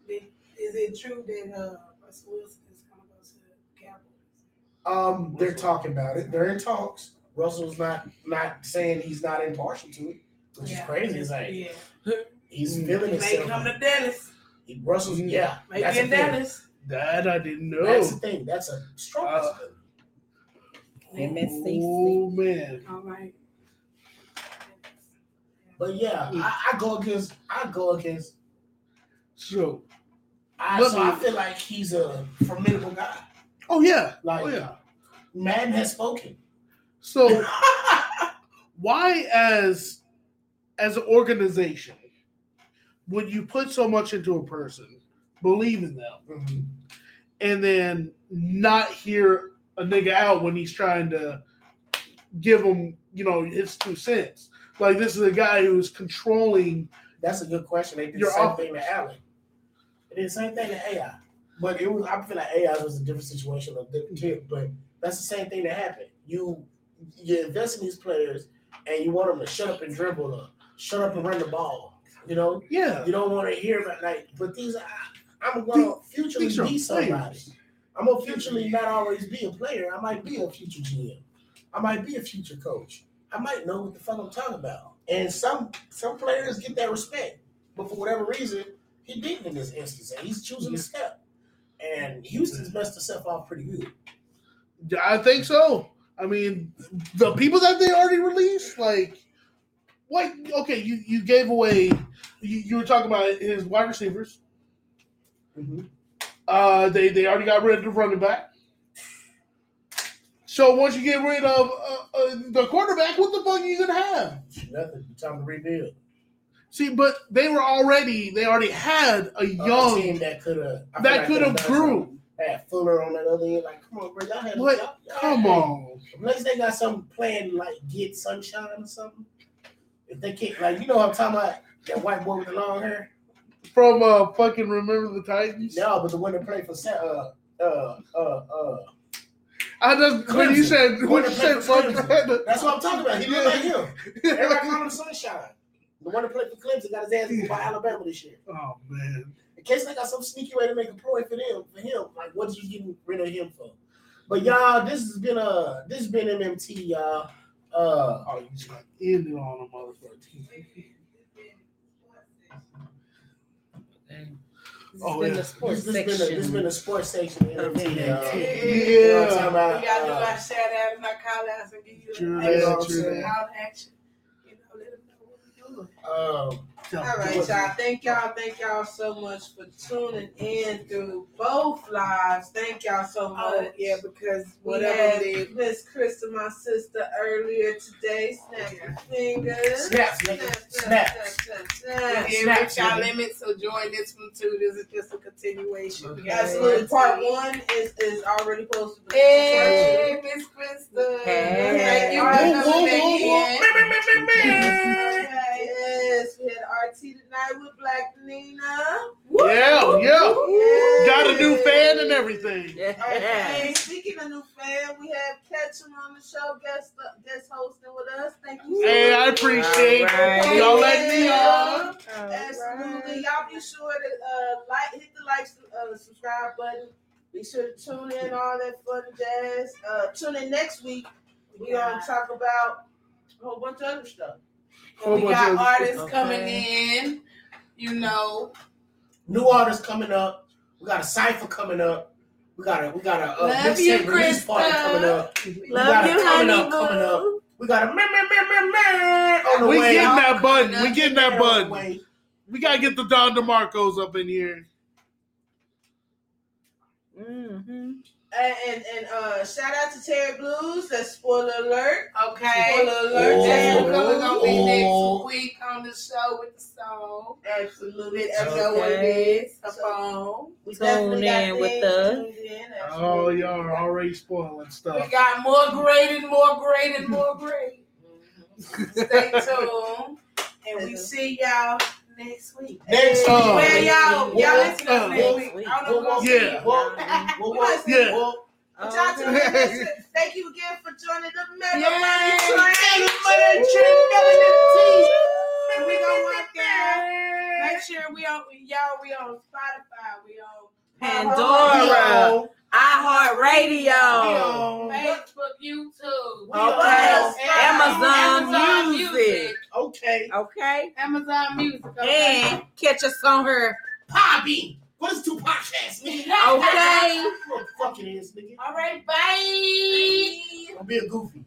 is it true that uh, Russell Wilson is going to go to the Cowboys? Um, they're talking about it. They're in talks. Russell's not not saying he's not impartial to it, which is crazy. It's like yeah. he's Mm. feeling He may come to Dallas. He- Russell's yeah. May that's be the in. Dallas. That I didn't know. That's the thing. That's a strong Uh, possibility. Oh man. All right. But yeah, I, I go against. I go against. So I, Let so I feel like he's a formidable guy. Oh yeah. Like oh yeah. Madden has spoken. So why as as an organization would you put so much into a person, believe in them, Mhm. and then not hear a nigga out when he's trying to give him, you know, his two cents? Like this is a guy who's controlling That's a good question. They did the same thing to Allen. They did the same thing to AI. But it was I feel like AI was a different situation, different tip. But that's the same thing that happened. You you invest in these players and you want them to shut up and dribble or shut up and run the ball. You know? yeah. You don't want to hear about like but these I, I'm gonna futurely These be somebody. players. I'm gonna futurely not always be a player. I might be a future GM. I might be a future coach. I might know what the fuck I'm talking about. And some some players get that respect, but for whatever reason, he didn't in this instance, and he's choosing to step. And Houston's messed himself off pretty good. I think so. I mean, the people that they already released, like, what? Okay, you, you gave away. You, you were talking about his wide receivers. Mhm. Uh, they they already got rid of the running back. So once you get rid of uh, uh, the quarterback, what the fuck are you gonna have? Nothing. Time to rebuild. See, but they were already they already had a A team that could have that could have grew. Had Fuller on that other end. Like, come on, bro, y'all had. What? y'all- y'all Come had- on, Unless they got something planned like get sunshine or something. If they can't, like, you know what I'm talking about? That white boy with the long hair. From uh fucking Remember the Titans. No, but the one that played for uh uh uh uh. I just when you said when you said Clemson. That's what I'm talking about. He look like him. Everybody call him Sunshine. The one that played for Clemson got his ass beat by Alabama this year. Oh man. In case they got some sneaky way to make a ploy for them, for him, like what are you getting rid of him for? But y'all, this has been a this has been MMT, y'all. Uh, oh, you just got ended on a motherfucker. Oh, been yeah. the sports this, this been a, sports section. this section. been a sports section. of MMT. Yeah. You know what I'm talking about? We gotta do Uh, our shout outs and our call outs and give you True a that, call true that. to action. You know, let them know what we're doing. Um, All right, y'all. Thank y'all. Thank y'all so much for tuning in through both lives. Thank y'all so much. Oh, yeah, because we whatever had did. Miss Krista, my sister, earlier today. Snap your fingers. Snaps, nigga. Snaps. snap, Yeah, snap. reach our limits, so join this one too. This is just a continuation. We Absolutely. part Part one is, is already posted. Hey, Miss Krista. Hey. Thank you Hey. for coming back in. Yes, we had RT tonight with Black Nina. Yeah, yeah. Yes. Got a new fan and everything. Okay, speaking of new fan, we have Ketchum on the show, guest guest hosting with us. Thank you. so Hey, I appreciate Alright. y'all letting me on. Absolutely. Y'all be sure to uh, like, hit the like, uh, subscribe button. Be sure to tune in, all that fun jazz. Uh, tune in next week. We're gonna talk about a whole bunch of other stuff. Whole We got artists Okay. coming in. You know, new artists coming up. We got a cipher coming up. We got a we got a uh, mixtape release party coming up. We Love got a you, coming honey up, coming boo. up. We got a meh, meh, meh, meh, meh on the We way. getting that button. We getting that button. We gotta get the Don DeMarcos up in here. And, and and uh, shout out to Terry Blues. That's spoiler alert. okay. Spoiler alert. Oh. That's what we're gonna be Oh. next week on the show with the song. Absolutely. Let you know what it Okay. is. A phone. We Tune definitely in with things us. in, Oh, y'all are already spoiling stuff. We got more great and more great and more great. Stay tuned. And we see y'all next week. Next time. Where y'all? Y'all listen to us next week. week. I don't know Whoa, whoa, what's Yeah. whoa, whoa, whoa, Yeah. whoa. But y'all tune in next week. Thank you again for joining the Mega Yay. Money Train. Mega Money And we gonna work there. Make sure we on y'all. We on Spotify. We on Pandora, iHeartRadio, Facebook, YouTube. Okay. Amazon, Amazon Music. Music. Okay. okay, Amazon Music. Okay. and catch us on her. Poppy. What is two podcasts, nigga? Okay. What the fuck it is, nigga? All right. Bye. Don't be a goofy.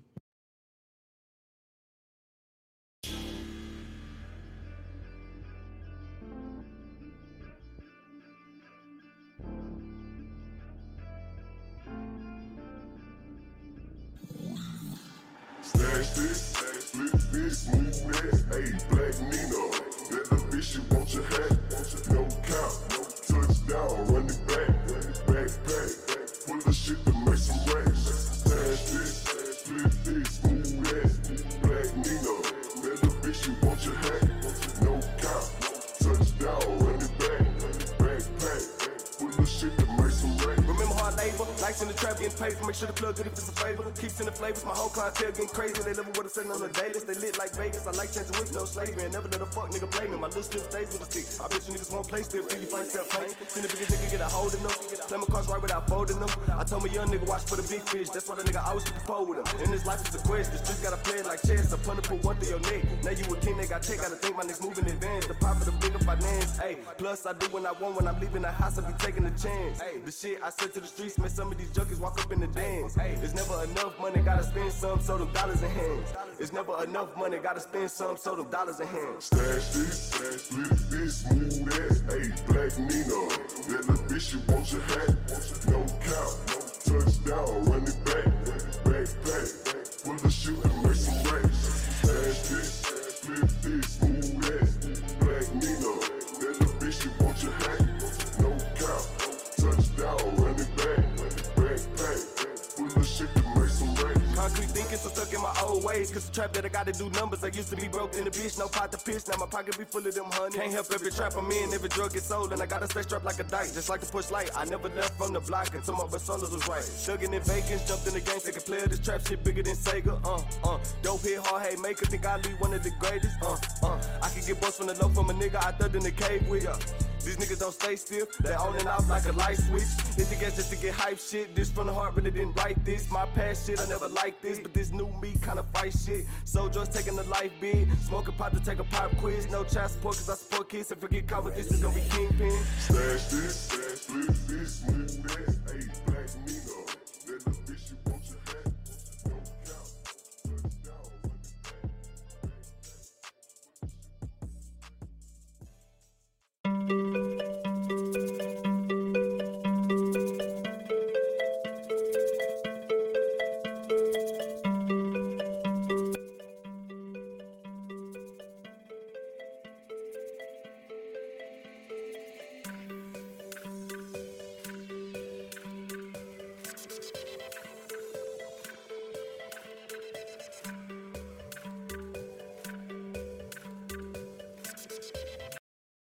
Lights in the trap getting paid for. Make sure the plug good if it's a favor. Keeps in the flavors, my whole clientele getting crazy. They setting on the daily. They lit like Vegas. I like changing with no slavery. And never let a fuck nigga play me. My little still stays with a stick. I bet you niggas won't play still. Feel you find self pain. Seen the biggest nigga get a hold of them. Play my cards right without folding them. I told my young nigga watch for the big fish. That's why the nigga always keep the pole with him. In this life it's a quest. The streets gotta play it like chess. A punter put one through your neck. Now you a king, they got take. Gotta think my niggas moving in advance. The pop of bigger finance. Hey, plus I do when I want. When I'm leaving the house, I be taking a chance. Hey, the shit I said to the streets, man, some of these junkies walk up in the dance. Hey, it's never enough money, gotta spend some, so them dollars in hands. It's never enough money, gotta spend some, so them dollars in hands. Stash this, flip this, move that. Hey, Black Nino, let the bishop want your hat. No count, no touchdown, run it back. Backpack, full of shit to so stuck in my old ways. Cause the trap that I gotta do numbers. I used to be broke in the bitch, no pot to piss. Now my pocket be full of them honey. Can't help every trap I'm in, every drug gets sold. And I gotta stay strapped like a dice, just like the push light. I never left from the block until my personas was right. Thuggin' in Vegas, jumped in the game, take a player. This trap shit bigger than Sega. Uh, uh. Dope hit hard, hey, maker, think I leave one of the greatest. Uh, uh. I can get bust from the low from a nigga I thug in the cave with. Uh. These niggas don't stay still, they on and off like a light switch. Hit the gas just to get hype shit. This from the heart, really didn't write this. My past shit, I never liked this, but this new me kinda fight shit. So just taking the life bid, smoking pot to take a pop quiz. No child support, cause I support kids. If I get caught with this, it's gonna be kingpin. Stash this, stash this, this, this, hey, black